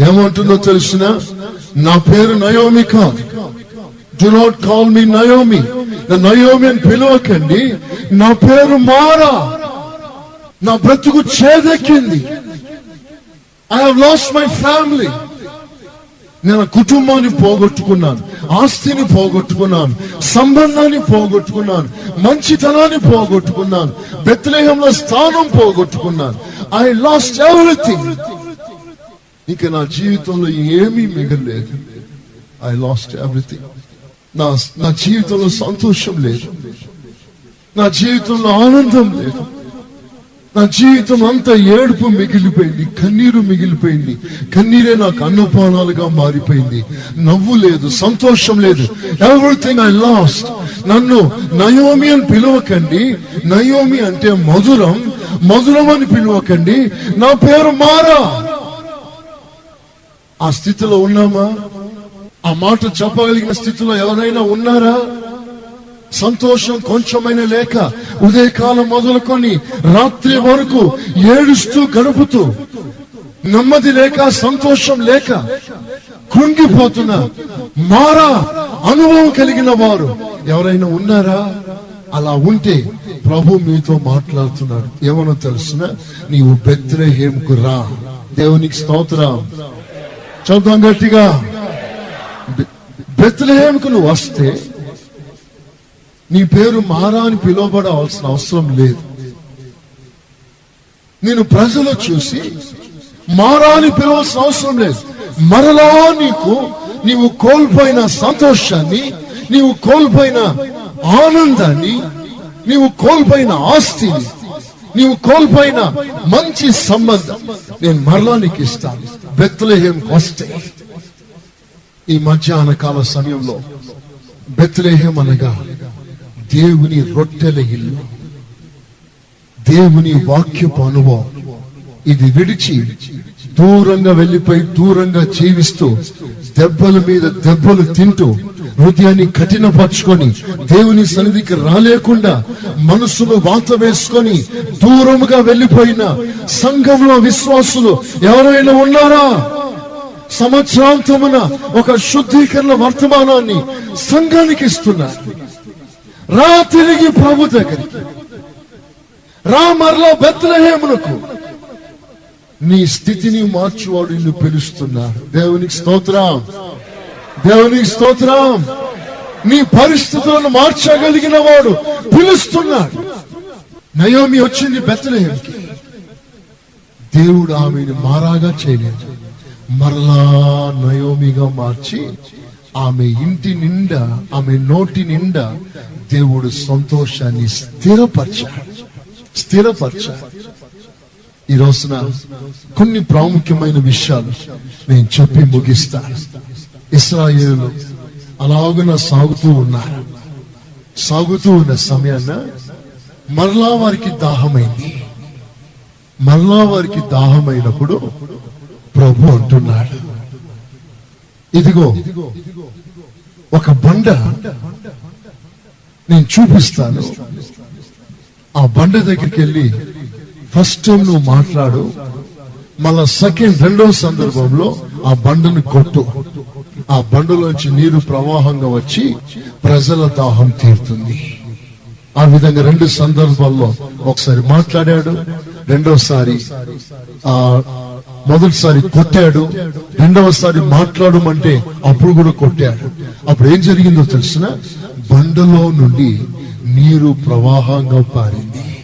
ఏమంటుందో తెలిసిన? నా పేరు నయోమి కాదు. Do not call me Naomi. Naomi అని పిలవకండి. నా పేరు మారా. నా బ్రతుకు చేదెక్కింది. I have lost my family నేను కుటుంబాన్ని పోగొట్టుకున్నాను ఆస్తిని పోగొట్టుకున్నాను సంబంధాన్ని పోగొట్టుకున్నాను మంచితనాన్ని పోగొట్టుకున్నాను బెత్లేహంలో స్థానం పోగొట్టుకున్నాను. ఐ లాస్ట్ ఎవ్రీథింగ్ ఇక నా జీవితంలో ఏమీ మిగలేదు ఐ లాస్ట్ ఎవ్రీథింగ్ నా నా జీవితంలో సంతోషం లేదు. నా జీవితంలో ఆనందం లేదు. నా జీవితం అంతా ఏడుపు మిగిలిపోయింది కన్నీరు మిగిలిపోయింది. కన్నీరే నాకు అన్నపానాలుగా మారిపోయింది. నవ్వు లేదు సంతోషం లేదు. ఎవ్రీథింగ్ ఐ లాస్ట్ నన్ను నయోమి అని పిలవకండి. నయోమి అంటే మధురం. మధురం అని పిలవకండి. నా పేరు మారా. ఆ స్థితిలో ఉన్నామా? ఆ మాట చెప్పగలిగిన స్థితిలో ఎవరైనా ఉన్నారా? సంతోషం కొంచెమైనా లేక ఉదయకాలం మొదలుకొని రాత్రి వరకు ఏడుస్తూ గడుపుతూ నెమ్మది లేక సంతోషం లేక కృంగిపోతున్న మారా అనుభవం కలిగిన వారు ఎవరైనా ఉన్నారా? అలా ఉంటే ప్రభు మీతో మాట్లాడుతున్నాడు. ఏమనో తెలిసిన? నీవు బెత్లహేముకు రా. దేవునికి స్తోత్రం. చదువు గట్టిగా. బెత్లహేముకు నువ్వు వస్తే నీ పేరు మారా అని పిలువబడవలసిన అవసరం లేదు. నేను ప్రజలు చూసి మారా అని పిలవాల్సిన అవసరం లేదు. మరలా నీకు నీవు కోల్పోయిన సంతోషాన్ని నీవు కోల్పోయిన ఆనందాన్ని నీవు కోల్పోయిన ఆస్తిని నీవు కోల్పోయిన మంచి సంబంధం నేను మరలా నీకు ఇస్తాను. బెత్లహేంకి వస్తే ఈ మధ్యాహ్న కాల సమయంలో బెత్లహేం అనగా దేవుని రొట్టెల ఇల్లు దేవుని వాక్యపు అనుభవం ఇది విడిచి దూరంగా వెళ్ళిపోయి దూరంగా జీవిస్తూ దెబ్బల మీద దెబ్బలు తింటూ హృదయాన్ని కఠినపరుచుకొని దేవుని సన్నిధికి రాలేకుండా మనసులో వాత వేసుకొని దూరముగా వెళ్ళిపోయిన సంఘంలో విశ్వాసులు ఎవరైనా ఉన్నారా? సంవత్సరాంతమున ఒక శుద్ధీకరణ వర్తమానాన్ని సంఘానికి ఇస్తున్నారు. రా తిరిగి ప్రభు దగ్గరికి. రా మరలా బెత్తలహేమునకు నీ స్థితిని మార్చువాడు నిన్ను పిలుస్తున్నాడు. దేవునికి స్తోత్రం. దేవునికి స్తోత్రం. నీ పరిస్థితులను మార్చగలిగిన వాడు పిలుస్తున్నాడు. నయోమి వచ్చింది బెత్లహేమికి. దేవుడు ఆమెను మారాగా చేయలేదు. మరలా నయోమిగా మార్చి ఆమె ఇంటి నిండా ఆమె నోటి నిండా దేవుడు సంతోషాన్ని స్థిరపరచాడు. స్థిరపరచాడు. ఈ రోజున కొన్ని ప్రాముఖ్యమైన విషయాలు నేను చెప్పి ముగిస్తాను. ఇస్రాయేలు అలాగున సాగుతూ ఉన్నారు. సాగుతూ ఉన్న సమయాన మరలా వారికి దాహమైంది. మరలా వారికి దాహమైనప్పుడు ప్రభు అంటున్నాడు ఇదిగో ఒక బండ నేను చూపిస్తాను. ఆ బండ దగ్గరికి వెళ్ళి ఫస్ట్ టైం నువ్వు మాట్లాడు మళ్ళా సెకండ్ రెండో సందర్భంలో ఆ బండను కొట్టు. ఆ బండలోంచి నీరు ప్రవాహంగా వచ్చి ప్రజల దాహం తీరుతుంది. ఆ విధంగా రెండు సందర్భాల్లో ఒకసారి మాట్లాడాడు రెండోసారి ఆ మొదటిసారి కొట్టాడు రెండవసారి మాట్లాడమంటే అప్పుడు కూడా కొట్టాడు. అప్పుడు ఏం జరిగిందో తెలిసిన? బండలో నుండి నీరు ప్రవాహంగా పారింది.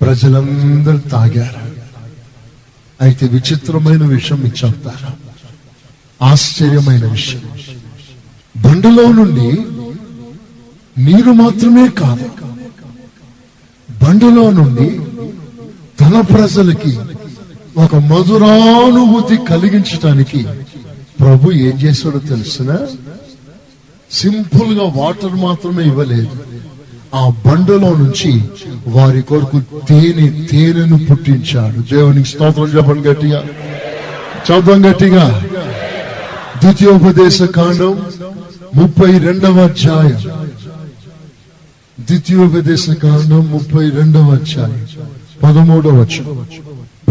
ప్రజలందరూ తాగారు. అయితే విచిత్రమైన విషయం మీకు చెప్తారు ఆశ్చర్యమైన విషయం. బండలో నుండి నీరు మాత్రమే కాదు బండలో నుండి తన ప్రజలకి ఒక మధురానుభూతి కలిగించటానికి ప్రభు ఏం చేశాడో తెలిసిన? సింపుల్గా వాటర్ మాత్రమే ఇవ్వలేదు. ఆ బండలో నుంచి వారి కొరకు తేనె తేనెను పుట్టించాడు. దేవునికి స్తోత్రం చెప్పండి గట్టిగా. చదువు గట్టిగా. ద్వితీయోపదేశ కాండం ముప్పై రెండవ అధ్యాయం. ద్వితీయోపదేశ కాండం ముప్పై రెండవ అధ్యాయం. పదమూడవ వచనం.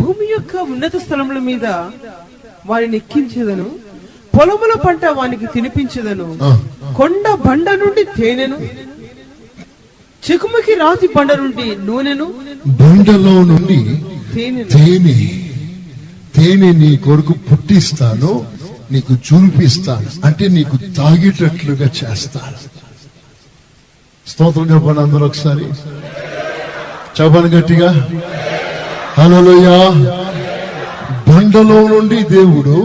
భూమి యొక్క ఉన్నత స్థలముల మీద వారిని ఎక్కించేదను పొలముల పంట వానికి తినిపించదను. కొండ బండ నుండి తేనెను చెకుముకి రాతి బండ నుండి నూనెను బండలో నుండి తేనె తేనె నీ కొరకు పుట్టిస్తాను నీకు చూపిస్తాను అంటే నీకు తాగేటట్లుగా చేస్తాను. స్తోత్రం చెప్పండి అందరూ ఒకసారి. చెప్పండి గట్టిగా. హలోయా బండలో నుండి దేవుడు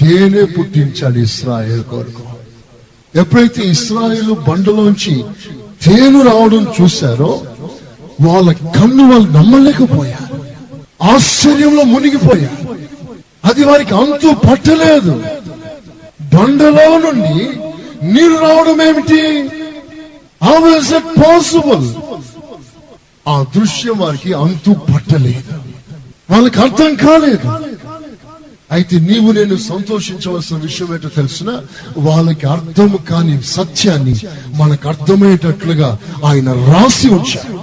తేనె పుట్టించాడు ఇస్రాయేల్ కొరకు. ఎప్పుడైతే ఇస్రాయేల్ బండలోంచి తేను రావడం చూశారో వాళ్ళ కన్ను వాళ్ళు నమ్మలేకపోయారు. ఆశ్చర్యంలో మునిగిపోయారు. అది వారికి అంతు పట్టలేదు. బండలో నుండి నీరు రావడం ఏమిటి? హౌ ఇస్ ఇట్ పాసిబుల్ ఆ దృశ్యం వారికి అంతు పట్టలేదు. వాళ్ళకి అర్థం కాలేదు. అయితే నీవు నేను సంతోషించవలసిన విషయం ఏంటో తెలిసిన? వాళ్ళకి అర్థం కాని సత్యాన్ని మనకు అర్థమయ్యేటట్లుగా ఆయన రాసి ఉంచాడు.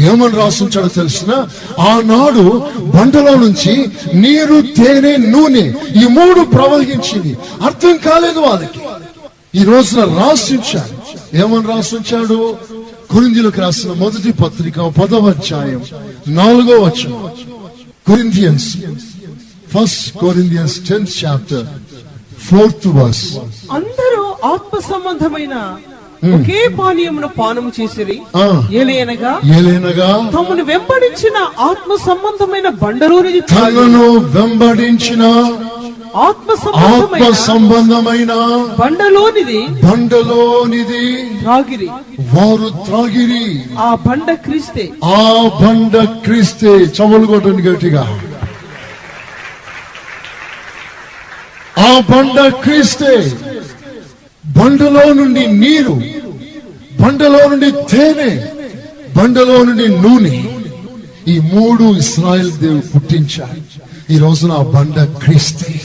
ఏమని రాసి ఉంచాడో తెలిసిన? ఆనాడు బండలో నుంచి నీరు తేనె నూనె ఈ మూడు ప్రవహించింది. అర్థం కాలేదు వాళ్ళకి. ఈ రోజున రాసి ఉంచాడు. ఏమని రాసి ఉంచాడు? కొరిందీలకు రాసిన మొదటి పత్రిక పదవ అధ్యాయం నాలుగో వచ్చం Corinthians first Corinthians tenth chapter fourth verse అందరూ ఆత్మ సంబంధమైన ఒకే పానీయమును పానము చేసిరి. ఆ. ఏలయనగా ఏలైనగా. తమను వెంబడించిన ఆత్మ సంబంధమైన బండలోనిది త్రాగి, తనను వెంబడించిన ఆత్మ సంబంధమైన బండలోనిది బండలోనిది త్రాగిరి. వారు త్రాగిరి. ఆ బండ క్రీస్తే. ఆ బండ క్రీస్తే. చవలు కొట్టండి గట్టిగా. ఆ బండ క్రీస్తే. బండలో నుండి నీరు బండలో నుండి తేనె బండలో నుండి నూనె. ఈ మూడు ఇస్రాయల్ దేవుడు పుట్టించాడు. ఈ రోజున ఆ బండ క్రీస్తే.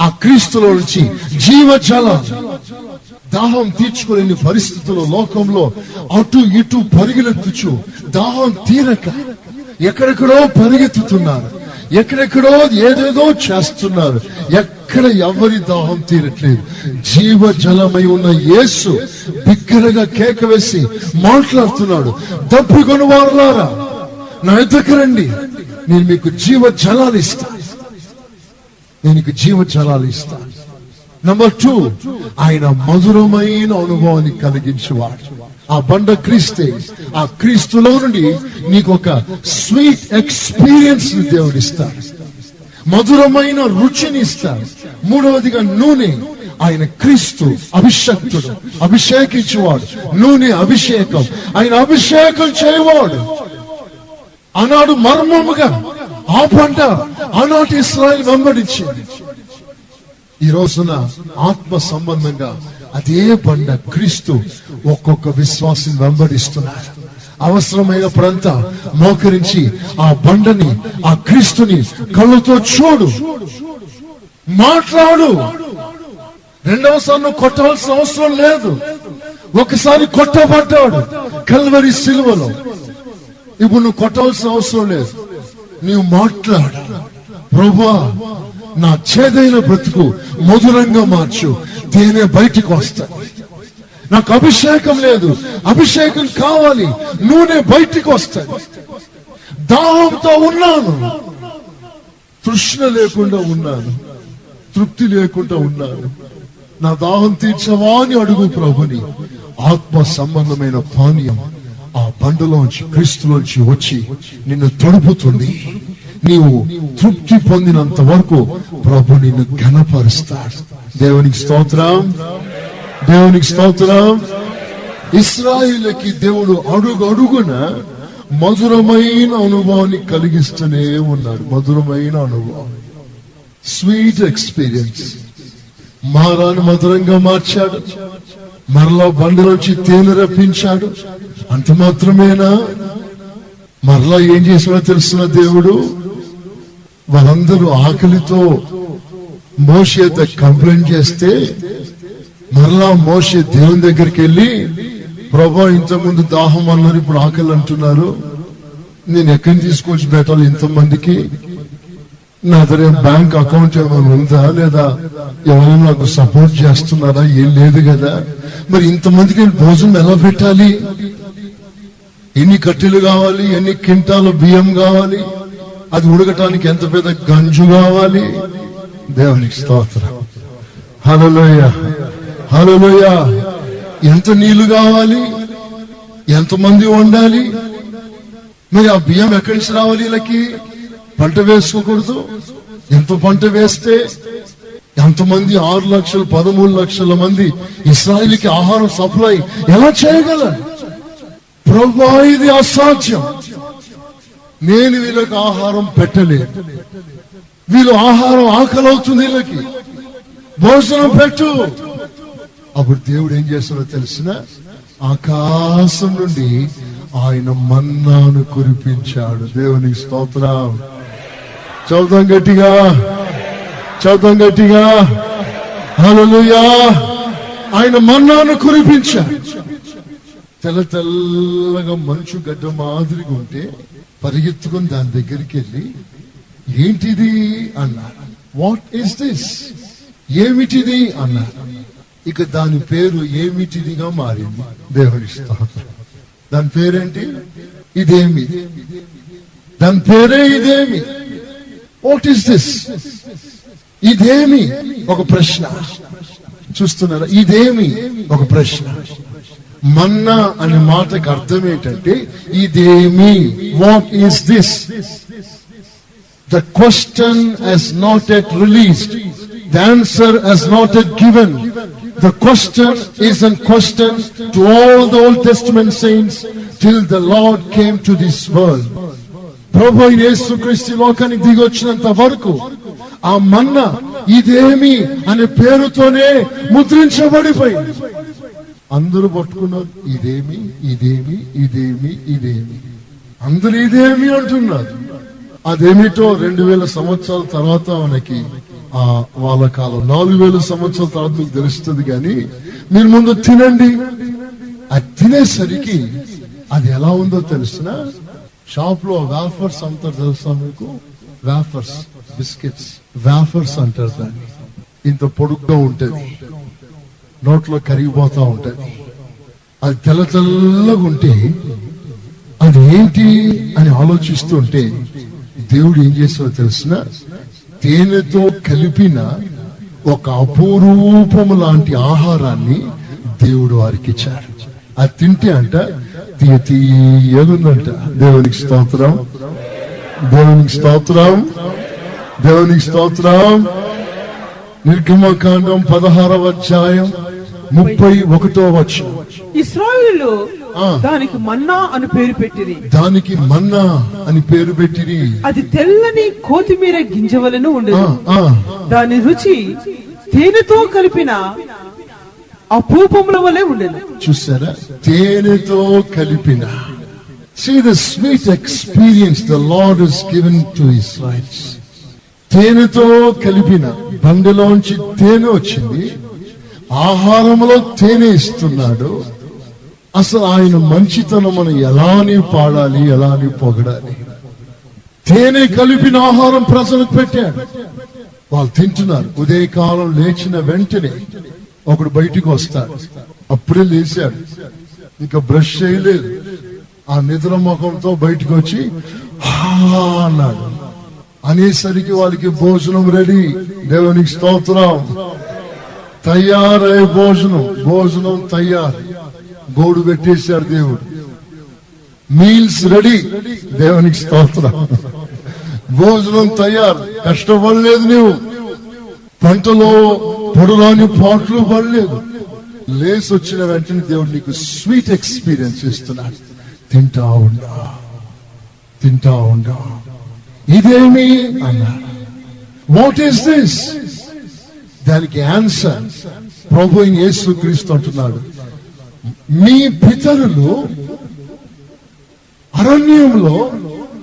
ఆ క్రీస్తులో నుంచి జీవజలం. దాహం తీర్చుకోలేని పరిస్థితుల్లో లోకంలో అటు ఇటు పరిగెత్తుచు దాహం తీరక ఎక్కడెక్కడో పరిగెత్తుతున్నారు. ఎక్కడెక్కడో ఏదేదో చేస్తున్నారు. ఎక్కడ ఎవరి దాహం తీరట్లేదు. జీవజలమై ఉన్న యేసు బిగ్గరగా కేక వేసి మాట్లాడుతున్నాడు. దప్పుకొని వారులారా నా దగ్గరండి నేను మీకు జీవ జలాలు ఇస్తాను నేను మీకు జీవ జలాలు ఇస్తాను నంబర్ టూ ఆయన మధురమైన అనుభవాన్ని కలిగించేవాడు. ఆ బండ క్రీస్తే ఆ క్రీస్తులో నుండి నీకు ఒక స్వీట్ ఎక్స్పీరియన్స్ దేవుడు ఇస్తాడు. మధురమైన రుచిని ఇస్తాడు. మూడవదిగా నూనె ఆయన క్రీస్తు అభిషక్తుడు అభిషేకించేవాడు. నూనె అభిషేకం ఆయన అభిషేకం చేయవాడు. ఆనాడు మర్మముగా ఆ పంట ఆనాటి ఇస్రాయల్ వెంబడించింది ఈ రోజున ఆత్మ సంబంధంగా అదే బండ క్రీస్తు ఒక్కొక్క విశ్వాసం వెంబడిస్తున్నారు. అవసరమైనప్పుడంతా మోకరించి ఆ బండని ఆ క్రీస్తుని కళ్ళతో చూడు. మాట్లాడు. రెండవసారి నువ్వు కొట్టవలసిన అవసరం లేదు. ఒకసారి కొట్టబడ్డాడు. కల్వరి సిలువలో. ఇప్పుడు నువ్వు కొట్టవలసిన అవసరం లేదు. నీవు మాట్లాడు. ప్రభా నా చేదైన బ్రతుకు మధురంగా మార్చు. తేనె బయటికి వస్తా నాకు అభిషేకం లేదు. అభిషేకం కావాలి. నూనె బయటికి వస్తాయి. దాహంతో ఉన్నాను. తృష్ణ లేకుండా ఉన్నాను. తృప్తి లేకుండా ఉన్నాను. నా దాహం తీర్చవా అని అడుగు ప్రభుని. ఆత్మ సంబంధమైన పానీయం. ఆ బండలోంచి క్రీస్తులోంచి వచ్చి నిన్ను తడుపుతుంది. నీవు తృప్తి పొందినంత వరకు ప్రభు నిన్ను ఘనపరుస్తాడు. దేవునికి స్తోత్రం. దేవునికి స్తోత్రం. ఇస్రాయిలకి దేవుడు అడుగు అడుగున మధురమైన అనుభవాన్ని కలిగిస్తూనే ఉన్నాడు. మధురమైన అనుభవం. స్వీట్ ఎక్స్పీరియన్స్ మారాన్ని మధురంగా మార్చాడు. మరలా బండిలోంచి తేనె రప్పించాడు. అంత మాత్రమేనా మరలా ఏం చేసినా తెలుసిన దేవుడు? వాళ్ళందరూ ఆకలితో మోషేత కంప్లైంట్ చేస్తే మరలా మోషే దేవుని దగ్గరికి వెళ్ళి ప్రభా ఇంతకుముందు దాహం అన్నారు ఇప్పుడు ఆకలి అంటున్నారు. నేను ఎక్కడిని తీసుకొచ్చి పెట్టాలి ఇంతమందికి? నా దగ్గర బ్యాంక్ అకౌంట్ ఏమైనా ఉందా లేదా? ఎవరైనా నాకు సపోర్ట్ చేస్తున్నారా? ఏం లేదు కదా. మరి ఇంతమందికి భోజనం ఎలా పెట్టాలి? ఎన్ని కట్టెలు కావాలి ఎన్ని కింటాలు బియ్యం కావాలి అది ఉడకటానికి ఎంత పెద్ద గంజు కావాలి? దేవునికి స్తోత్రం. హలోయ హలోయ ఎంత నీళ్ళు కావాలి? ఎంతమంది వండాలి? మరి ఆ బియ్యం ఎక్కడి నుంచి రావాలి వీళ్ళకి? పంట వేసుకోకూడదు. ఎంత పంట వేస్తే ఎంతమంది ఆరు లక్షలు పదమూడు లక్షల మంది ఇస్రాయిల్కి ఆహారం సప్లై ఎలా చేయగలరు? ప్రభా ఇది అసాధ్యం. నేను వీళ్ళకి ఆహారం పెట్టలేదు వీళ్ళు ఆహారం ఆకలి అవుతుంది వీళ్ళకి. భోజనం పెట్టు. అప్పుడు దేవుడు ఏం చేస్తాడో తెలిసిన? ఆకాశం నుండి ఆయన మన్నాను కురిపించాడు. దేవునికి స్తోత్రం. చదువుతాం గట్టిగా. చదువుతాం గట్టిగా. హల్లెలూయా. ఆయన మన్నాను కురిపించాడు. తెల్ల తెల్లగా మంచు గడ్డ మాదిరిగా ఉంటే పరిగెత్తుకుని దాని దగ్గరికి వెళ్ళి ఏంటిది? అన్నారు వాట్ ఈస్ దిస్ ఏమిటిది? అన్నారు ఇక దాని పేరు ఏమిటిదిగా మారింది. దేవుడి దాని పేరేంటి? ఇదేమి? దాని పేరే ఇదేమి? వాట్ ఈస్ దిస్ ఇదేమి? ఒక ప్రశ్న. చూస్తున్నారా? ఇదేమి? ఒక ప్రశ్న. మన్నా అనే మాటకు అర్థం ఏంటంటే ఇదేమి what is this The question has not yet released. The answer has not yet given. The question is a question to all the Old Testament saints till the Lord came to this world. ప్రభు అయిన యేసుక్రీస్తు ఈ లోకానికి దిగి వచ్చినంత వరకు ఆ మన్న ఇదేమి అనే పేరుతోనే ముద్రించబడిపోయింది అందరూ పట్టుకున్నారు. ఇదేమి ఇదేమి ఇదేమి ఇదేమి. అందరూ ఇదేమి అంటున్నారు. అదేమిటో రెండు వేల సంవత్సరాల తర్వాత మనకి ఆ వాళ్ళ కాలం నాలుగు వేల సంవత్సరాల తర్వాత మీకు తెలుస్తుంది కానీ మీరు ముందు తినండి. అది తినేసరికి అది ఎలా ఉందో తెలిసిన షాప్లో వేఫర్స్ అంటారు తెలుసా మీకు? వేఫర్స్ బిస్కెట్స్ వేఫర్స్ అంటారు దాన్ని. ఇంత పొడుగ్గా ఉంటుంది. నోట్లో కరిగిపోతా ఉంటుంది. అది తెల్ల తెల్లగా ఉంటే అది ఏంటి అని ఆలోచిస్తుంటే దేవుడు ఏం చేస్తాడో తెలిసిన? తేనెతో కలిపిన ఒక అపూరూపము లాంటి ఆహారాన్ని దేవుడు వారికి ఇచ్చారు అది తింటే అంట తీయ తీయగుందంట దేవునికి స్తోత్రం. దేవునికి స్తోత్రం. దేవునికి స్తోత్రం. నిర్గమకాండం పదహారవ అధ్యాయం ముప్పై ఒకటో వచ్చిన ఇస్రాయేలు. దానికి మన్నా అని పేరు పెట్టిరి. దానికి మన్నా అని పేరు పెట్టిరి. అది తెల్లని కోతిమీర గింజవలను ఉండేది. దాని రుచి తేనెతో కలిపిన అపూపముల వలె ఉండేది. చూసారా? తేనెతో కలిపిన. See the sweet experience the Lord has given to Israelites. తేనెతో కలిపిన బండిలోంచి తేనె వచ్చింది. ఆహారంలో తేనె ఇస్తున్నాడు. అసలు ఆయన మంచితనం మనం ఎలాని పాడాలి ఎలాని పొగడాలి? తేనె కలిపిన ఆహారం ప్రజలకు పెట్టాడు. వాళ్ళు తింటున్నారు. ఉదయకాలం లేచిన వెంటనే ఒకడు బయటికి వస్తాడు. అప్పుడే లేచాడు. ఇంకా బ్రష్ చేయలేదు. ఆ నిద్ర ముఖంతో బయటికి వచ్చి అన్నాడు. అనేసరికి వాళ్ళకి భోజనం రెడీ. దేవునికి స్తోత్రం. తయారై భోజనం భోజనం తయారు. గోడు పెట్టేశారు దేవుడు. Meals ready. దేవునికి స్తోత్రం. భోజనం తయారు. కష్టపడలేదు నీవు. పంటలో పొడలాని పాటలు పడలేదు. లేసి వచ్చిన వెంటనే దేవుడు నీకు స్వీట్ ఎక్స్పీరియన్స్ ఇస్తున్నాడు తింటా ఉండా. తింటా ఉండా. ఇదేమి అన్నాడు వాట్ ఈస్ దిస్ దానికి ఆన్సర్ ప్రభు యేసు క్రీస్తు అంటున్నాడు. మీ పితరులు అరణ్యంలో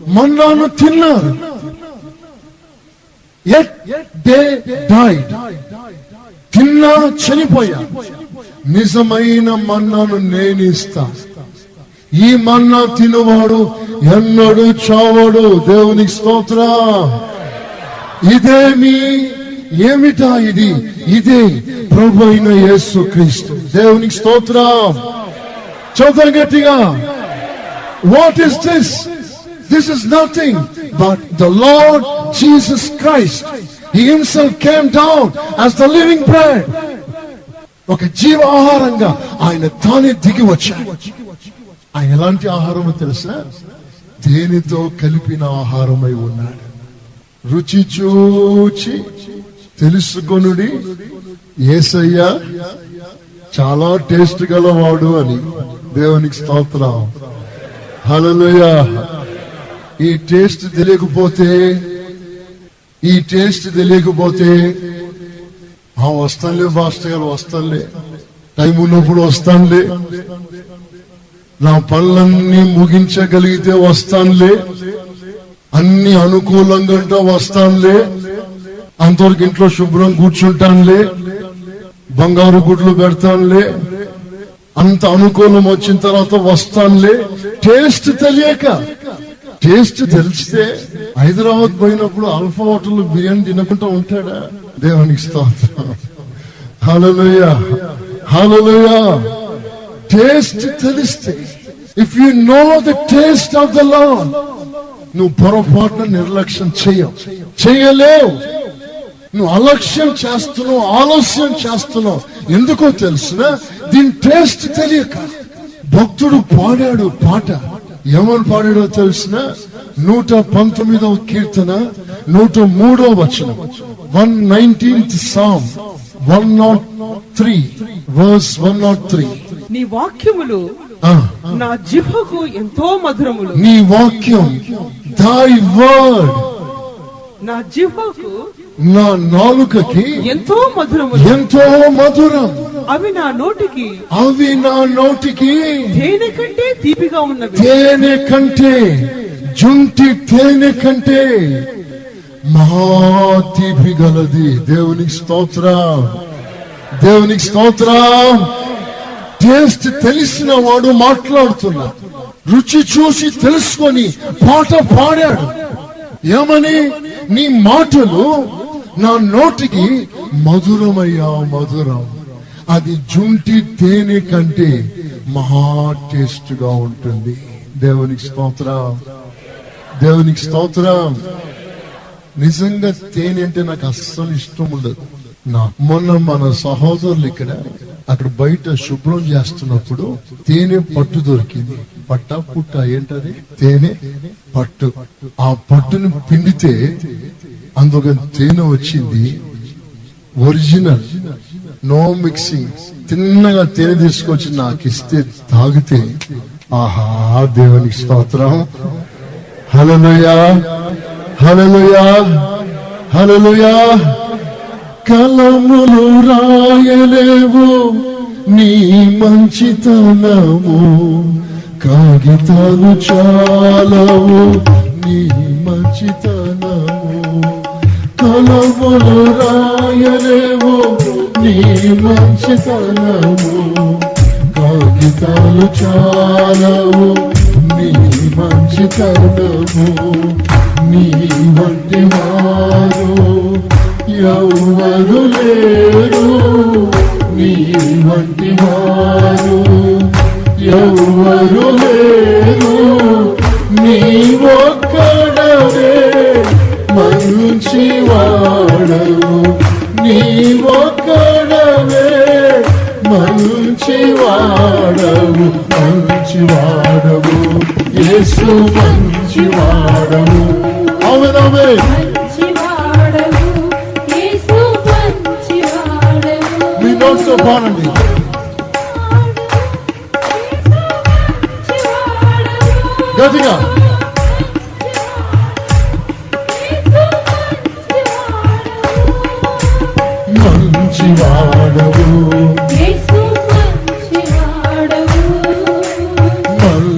మన్నాను తిన్నారు. తిన్నా చనిపోయా. నిజమైన మన్నాను నేను ఈ మన్నా తినువాడు ఎన్నడు చావడు. దేవునికి స్తోత్ర. ఇదేమి ఏమిటా ఇది? ఇదే ప్రభు అయిన యేసు క్రీస్తు. దేవునికి స్తోత్ర. చదువు గట్టిగా. What is this this is nothing but the Lord Jesus Christ He himself came down as the living bread. ఒక జీవ ఆహారంగా ఆయన తానే దిగి వచ్చాడు. ఆయన ఎలాంటి ఆహారమో తెలుసా? దేనితో కలిపిన ఆహారమై ఉన్నాడు? రుచి చూచి తెలుసుకొనుడి ఏసయ్య చాలా టేస్ట్ గలవాడు అని దేవునికి స్తోత్రం. హల్లెలూయా. ఈ టేస్ట్ తెలియకపోతే ఈ టేస్ట్ తెలియకపోతే ఆ వస్తానులే మాస్టర్ గారు వస్తానులే. టైం ఉన్నప్పుడు వస్తానులే. నా పనులన్నీ ముగించగలిగితే వస్తానులే. అన్ని అనుకూలంగా ఉంటా వస్తానులే. అంతవరకు ఇంట్లో శుభ్రం కూర్చుంటానులే. బంగారు గుడ్లు పెడతానులే. అంత అనుకూలం వచ్చిన తర్వాత వస్తానులే. టేస్ట్ తెలియక టేస్ట్ తెలిస్తే హైదరాబాద్ పోయినప్పుడు అల్ఫా హోటల్ బిర్యానీ తినకుండా ఉంటాడా? దేవునికి స్తోత్రం. హలోయ హలోయ టేస్ట్ తెలిస్తే if you know the taste of the law నువ్వు పొరపాటున నిర్లక్ష్యం చేయవు చేయలేవు. నువ్వు అలక్ష్యం చేస్తున్నావు ఆలస్యం చేస్తున్నావు. ఎందుకో తెలుసునా? దీని టేస్ట్ తెలియక భక్తుడు పాడాడు పాట. ఏమని పాడాడో తెలిసిన? నూట పంతొమ్మిదవ కీర్తన నూట మూడో వచనం. One nineteenth psalm one not three verse one not three నీ వాక్యములు నా జిహ్వకు ఎంతో మధురములు. నీ వాక్యం దై వర్డ్ నా జిహ్వకు నా నాలుకకి ఎంతో మధురములు. ఎంతో మధురం. అవి నా నోటికి అవి నా నోటికి తేనె కంటే తీపిగా ఉన్నవి. తేనె కంటే జుంటి తేనె కంటే మహాతీపి గలది దేవునికి స్తోత్రం. దేవునికి స్తోత్రం. టేస్ట్ తెలిసిన వాడు మాట్లాడుతున్నా. రుచి చూసి తెలుసుకొని పాట పాడాడు. ఏమని? నీ మాటలు నా నోటికి మధురమయ్యా మధురం. అది జుంటి తేనె కంటే మహా టేస్ట్గా ఉంటుంది. దేవునికి స్తోత్రం. దేవునికి స్తోత్రం. నిజంగా తేనె అంటే నాకు అస్సలు ఇష్టం ఉండదు. మొన్న మన సహోదరులు ఇక్కడ అక్కడ బయట శుభ్రం చేస్తున్నప్పుడు తేనె పట్టు దొరికింది. పట్ట పుట్ట ఏంటది? తేనె పట్టు. ఆ పట్టుని పిండితే అందులో తేనె వచ్చింది. ఒరిజినల్ నో మిక్సింగ్ తిన్నగా తేనె తీసుకొచ్చి నాకు ఇస్తే తాగితే ఆహా దేవునికి స్తోత్రం. హలలుయా హలలుయా హలలుయా కలములు రాయలేవు. నీ మంచితనము కాగితాలు చాలవు. నీ మంచితనము కలములు రాయలేవు. నీ మంచితనము కాగితాలు చాలవు. నీ మంచితనము నీ వంటి వారు ఎవరు లేరు? నీ వంటి వారు ఎవరు లేరు? నీ ఒక్కడవే మంచి వాడవు నీ ఒక్కడవే మంచి వాడవు మంచి వాడవు యేసు మంచి వాడవు అవునవే ఆల్సో బాగుంది గట్టిగా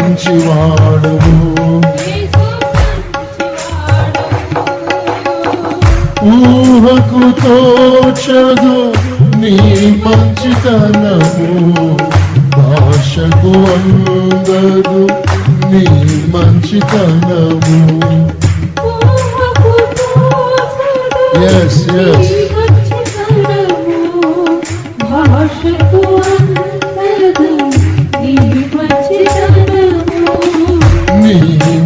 మంచివాడవు. ఊహకు తోచదు. నీ మంచితనము భాషకు అందరు నీ మంచితనము. నీ మంచితనము. భాషకు అందదు నీ మంచితనము. నీ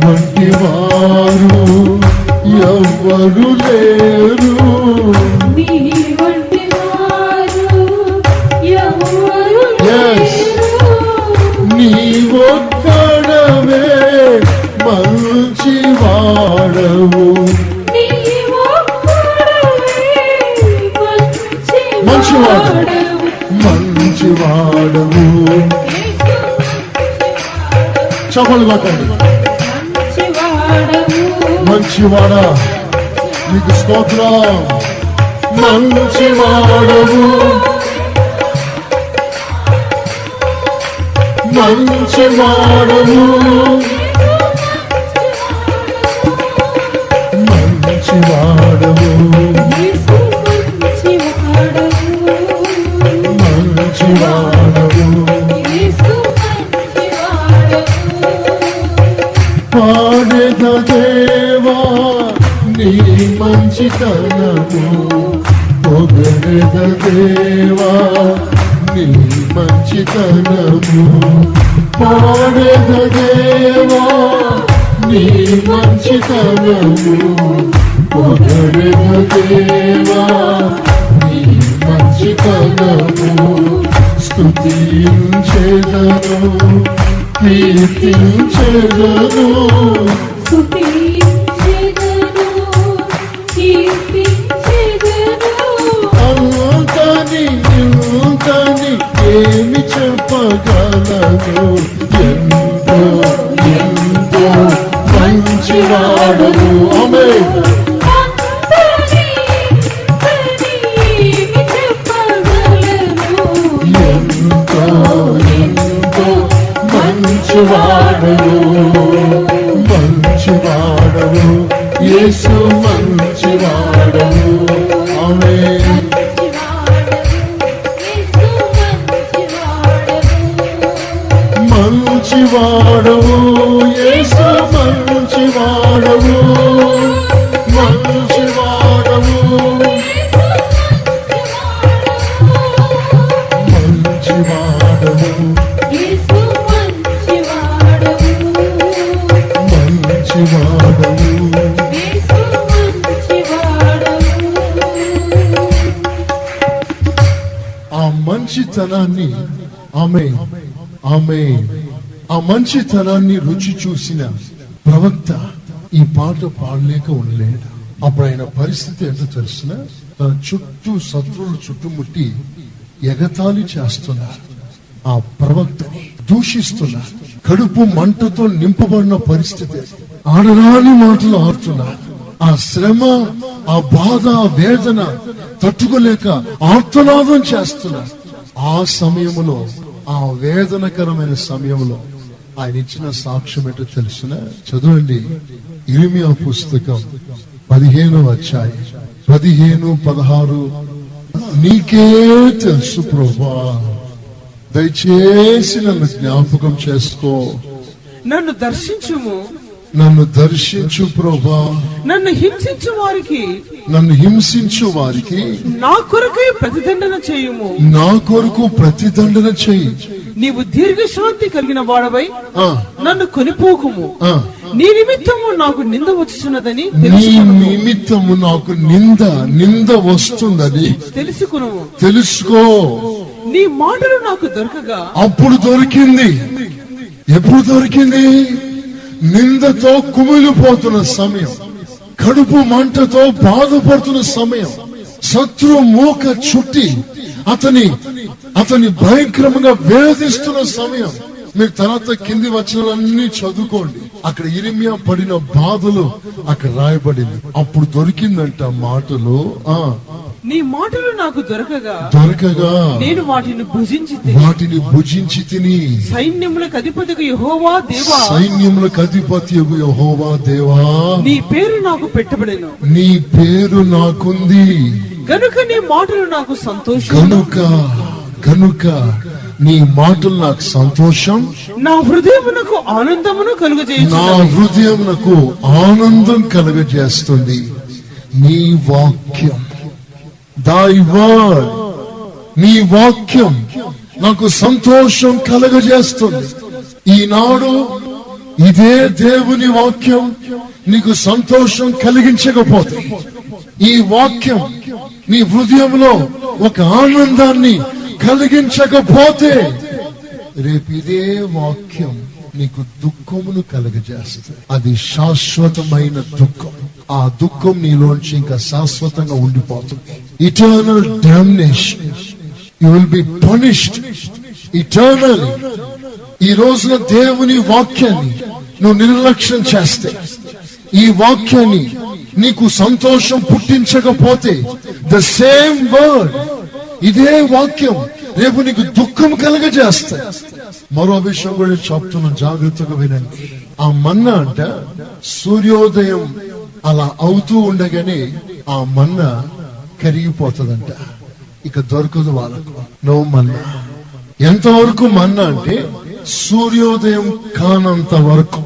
వంటి వారు ఎవ్వరు లేరు చపలు కొట్టండి మంచివాడ నీకు స్తోత్రం. మంచివాడవు మంచివాడవు. మంచివాడవు. మంచివాడవు. మంచితనము పొగడెద దేవా నీ మంచితనము పాడెద దేవా నీ మంచితనము పొగడెద దేవా నీ మంచితనము స్తుతించెదను కీర్తించెదను. kalır మంచితనాన్ని ఆమె ఆమె ఆ మంచితనాన్ని రుచి చూసిన ప్రవక్త ఈ పాట పాడలేక ఉండలేడు. అప్పుడు ఆయన పరిస్థితి ఏంటో తెలిసిన? తన చుట్టూ శత్రువులు చుట్టుముట్టి ఎగతాళి చేస్తున్నారు. ఆ ప్రవక్తని దూషిస్తున్నారు. కడుపు మంటతో నింపబడిన పరిస్థితి. ఆడరాని మాటలు ఆడుతున్నారు. ఆ శ్రమ ఆ బాధ ఆ వేదన తట్టుకోలేక ఆర్తనాదం చేస్తున్నారు. ఆ సమయంలో ఆ వేదనకరమైన సమయంలో ఆయన ఇచ్చిన సాక్ష్యం ఏంటో తెలిసిన? చదవండి. ఇరిమియా పుస్తకం పదిహేను వచ్చాయి పదిహేను పదహారు. నీకే తెలుసు ప్రభా. దయచేసి నన్ను జ్ఞాపకం చేసుకో. నన్ను దర్శించుము. నన్ను దర్శించు ప్రభా. నన్ను హింసించు వారికి. నన్ను హింసించు వారికి నా కొరకై ప్రతిదండన చేయుము. నా కొరకు ప్రతిదండన చెయ్యి నీవు దీర్ఘశాంతి కలిగిన వాడవై నన్ను కొనిపోకుము. నీ నిమిత్తము నాకు నింద వచ్చుచున్నదని నీ నిమిత్తము నాకు నింద నింద వస్తుందని తెలుసుకును. తెలుసుకో. నీ మాటలు నాకు దొరకగా అప్పుడు దొరికింది. ఎప్పుడు దొరికింది? నిందతో కుమిలిపోతున్న సమయం. కడుపు మంటతో బాధపడుతున్న సమయం. శత్రు మూక చుట్టి అతని అతని భయంకరంగా వేధిస్తున్న సమయం. మీరు తర్వాత కింది వచనాలన్నీ చదువుకోండి. అక్కడ ఇరిమియా పడిన బాధలు అక్కడ రాయబడింది. అప్పుడు దొరికిందంట మాటలు ఆ నీ మాటలు నాకు దొరకగా దొరకగా నేను వాటిని భుజించి వాటిని భుజించి తిని సైన్యములకు అధిపతికి యెహోవా దేవా. సైన్యములకు అధిపతి యహోవా దేవా. నీ పేరు నాకు పెట్టబడెను. నీ పేరు నాకుంది. గనుక నీ మాటలు నాకు సంతోషం. గనుక గనుక నీ మాటలు నాకు సంతోషం. నా హృదయమునకు ఆనందమును నా కలుగజేయుచున్నవి హృదయం నాకు ఆనందం కలుగజేస్తుంది. నీ వాక్యం. దై వర్డ్ నీ వాక్యం నాకు సంతోషం కలగజేస్తుంది. ఈనాడు ఇదే దేవుని వాక్యం నీకు సంతోషం కలిగించకపోతే ఈ వాక్యం నీ హృదయంలో ఒక ఆనందాన్ని కలిగించకపోతే రేపు ఇదే వాక్యం. నీకు దుఃఖమును కలగజేస్తుంది. అది శాశ్వతమైన దుఃఖం. ఆ దుఃఖం నీలోంచి ఇంకా శాశ్వతంగా ఉండిపోతుంది. Eternal damnation you will be punished eternal ఈ రోజున దేవుని వాక్యాన్ని నువ్వు నిర్లక్ష్యం చేస్తే ఈ వాక్యాన్ని నీకు సంతోషం పుట్టించకపోతే ద సేమ్ వర్డ్ ఇదే వాక్యం రేపు నీకు దుఃఖం కలగజేస్తాయి. మరో విషయం కూడా చెప్తున్నాను. జాగ్రత్తగా వినండి. ఆ మన్నా అంట సూర్యోదయం అలా అవుతూ ఉండగానే ఆ మన్న కరిగిపోతుందంట. ఇక దొరకదు వాళ్ళకు. నో మన్న. ఎంతవరకు మన్న అంటే సూర్యోదయం కానంత వరకు.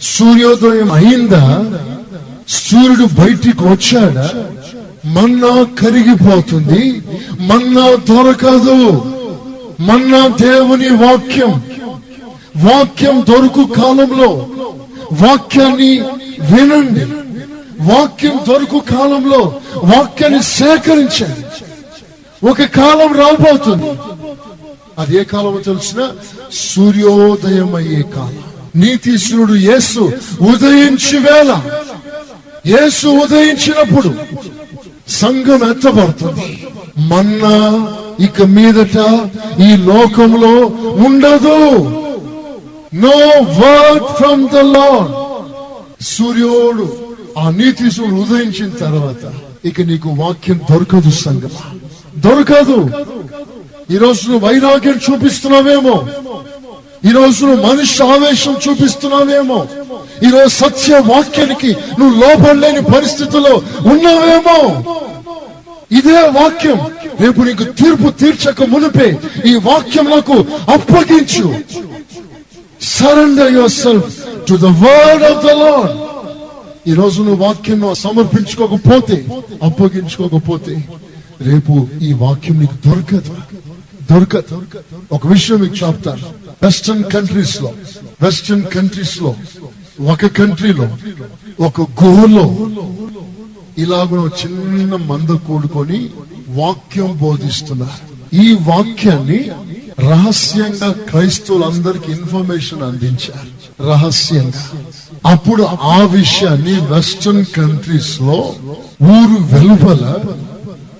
సూర్యోదయం అయిందా సూర్యుడు బయటికి వచ్చాడా? మన్నా కరిగిపోతుంది. మన్నా దొరకదు. మన్నా దేవుని వాక్యం. వాక్యం దొరుకు కాలంలో వాక్యాన్ని వినండి. వాక్యం దొరుకు కాలంలో వాక్యాన్ని సేకరించండి. ఒక కాలం రాబోతుంది. అది ఏ కాలం తెలిసిన? సూర్యోదయం అయ్యే కాలం. నీతిశ్వరుడు యేసు ఉదయించి వేళ. యేసు ఉదయించినప్పుడు సంఘం ఎత్తబడుతుంది. మన్నా ఇక మీదట ఈ లోకంలో ఉండదు. No word from the Lord సూర్యోడు ఆ నీతిశుడు ఉదయించిన తర్వాత ఇక నీకు వాక్యం దొరకదు సంగమ దొరకదు. ఈ రోజు నువ్వు వైరాగ్యం చూపిస్తున్నావేమో. ఈ రోజు నువ్వు మనిషి ఆవేశం చూపిస్తున్నావేమో? ఈ రోజు సత్య వాక్యానికి నువ్వు లోపడలేని పరిస్థితుల్లో ఉన్నావేమో? ఇదే వాక్యం. రేపు నీకు తీర్పు తీర్చక మునిపే ఈ వాక్యం నాకు అప్పగించు. Surrender yourself to the word of the Lord ఈ రోజు నువ్వు వాక్యం సమర్పించుకోకపోతే అప్పగించుకోకపోతే రేపు ఈ వాక్యం నీకు దొరకదు. దొరకదు ఒక విషయం మీకు చెప్తాను. వెస్టర్న్ కంట్రీస్లో వెస్టర్న్ కంట్రీస్లో ఒక కంట్రీలో ఒక గుహలో ఇలాగ చిన్న మంద కూడుకొని వాక్యం బోధిస్తున్నారు. ఈ వాక్యాన్ని రహస్యంగా క్రైస్తవులందరికి ఇన్ఫర్మేషన్ అందించారు. రహస్యంగా. అప్పుడు ఆ విషయాన్ని వెస్టర్న్ కంట్రీస్లో ఊరు వెలుపల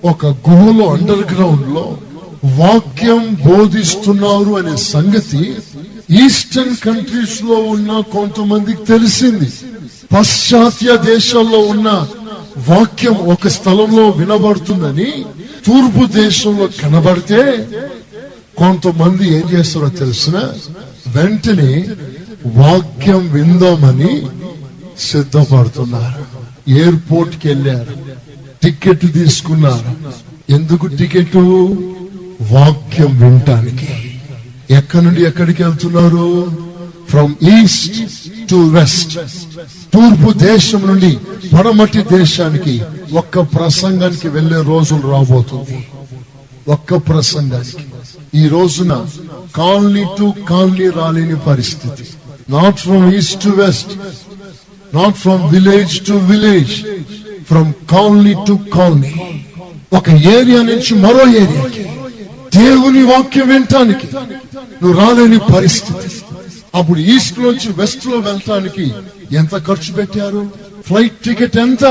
ఒక గుహలో అండర్ గ్రౌండ్లో వాక్యం బోధిస్తున్నారు అనే సంగతి ఈస్టర్న్ కంట్రీస్లో ఉన్న కొంతమందికి తెలిసింది. పాశ్చాత్య దేశాల్లో ఉన్న వాక్యం ఒక స్థలంలో వినబడుతుందని తూర్పు దేశంలో కనబడితే కొంతమంది ఏం చేస్తారో తెలిసిన వెంటనే వాక్యం విందామని సిద్ధపడుతున్నారు. ఎయిర్పోర్ట్కి వెళ్ళారు. టికెట్ తీసుకున్నారు. ఎందుకు టికెట్ వాక్యం వినటానికి. ఎక్కడి నుండి ఎక్కడికి వెళ్తున్నారు? ఫ్రమ్ ఈస్ట్ టు వెస్ట్ తూర్పు దేశం నుండి పడమటి దేశానికి. ఒక్క ప్రసంగానికి వెళ్ళే రోజులు రాబోతుంది. ఒక్క ప్రసంగానికి. ఈ రోజున కాలనీ టు కాలనీ రాలేని పరిస్థితి. Not from east to west not from village to village from colony to colony. ఒక ఏరియా నుంచి మరో ఏరియాకి. దేవుని వాక్యం వినటానికి నువ్వు రాలేని పరిస్థితి. అప్పుడు ఈస్ట్ నుంచి వెస్ట్లో వెళ్ళటానికి ఎంత ఖర్చు పెట్టారు? ఫ్లైట్ టికెట్ ఎంత?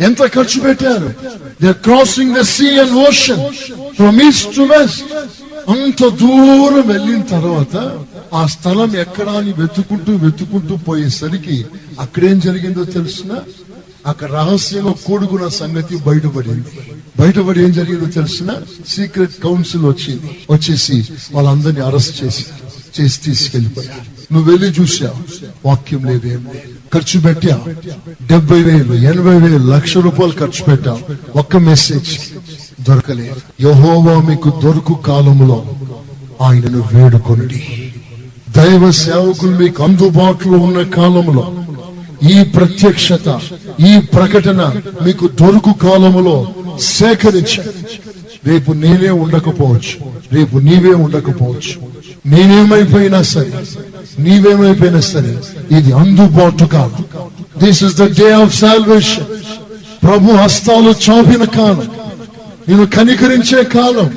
ఎంత ఖర్చు పెట్టారు? They crossing the sea and ocean from east to west అంత దూరం వెళ్ళిన తర్వాత ఆ స్థలం ఎక్కడా అని వెతుకుంటూ వెతుకుంటూ పోయేసరికి అక్కడేం జరిగిందో తెలుసిన? అక్కడ రహస్యంగా కూడుకున్న సంగతి బయటపడింది. బయటపడి ఏం జరిగిందో తెలిసిన సీక్రెట్ కౌన్సిల్ వచ్చింది. వచ్చేసి వాళ్ళందరినీ అరెస్ట్ చేసి చేసి తీసుకెళ్ళిపోయారు నువ్వు వెళ్ళి చూసావు వాక్యం లేదు ఏం లేదు. ఖర్చు పెట్టా. డెబ్బై వేలు ఎనభై వేలు లక్ష రూపాయలు ఖర్చు పెట్టావు. ఒక్క మెసేజ్ దొరకలేదు. యహోవా మీకు దొరుకు కాలంలో ఆయనను వేడుకొనుడి. దైవ సేవకులు మీకు అందుబాటులో ఉన్న కాలంలో ఈ ప్రత్యక్షత ఈ ప్రకటన మీకు దొరుకు కాలములో సేకరించి. రేపు నేనే ఉండకపోవచ్చు. రేపు నీవే ఉండకపోవచ్చు. నేనేమైపోయినా సరే నీవేమైపోయినా సరే ఇది అందుబాటు కాలం this is the day of salvation ప్రభు హస్తాలు చాపిన కాలం. నేను కనికరించే కాలం.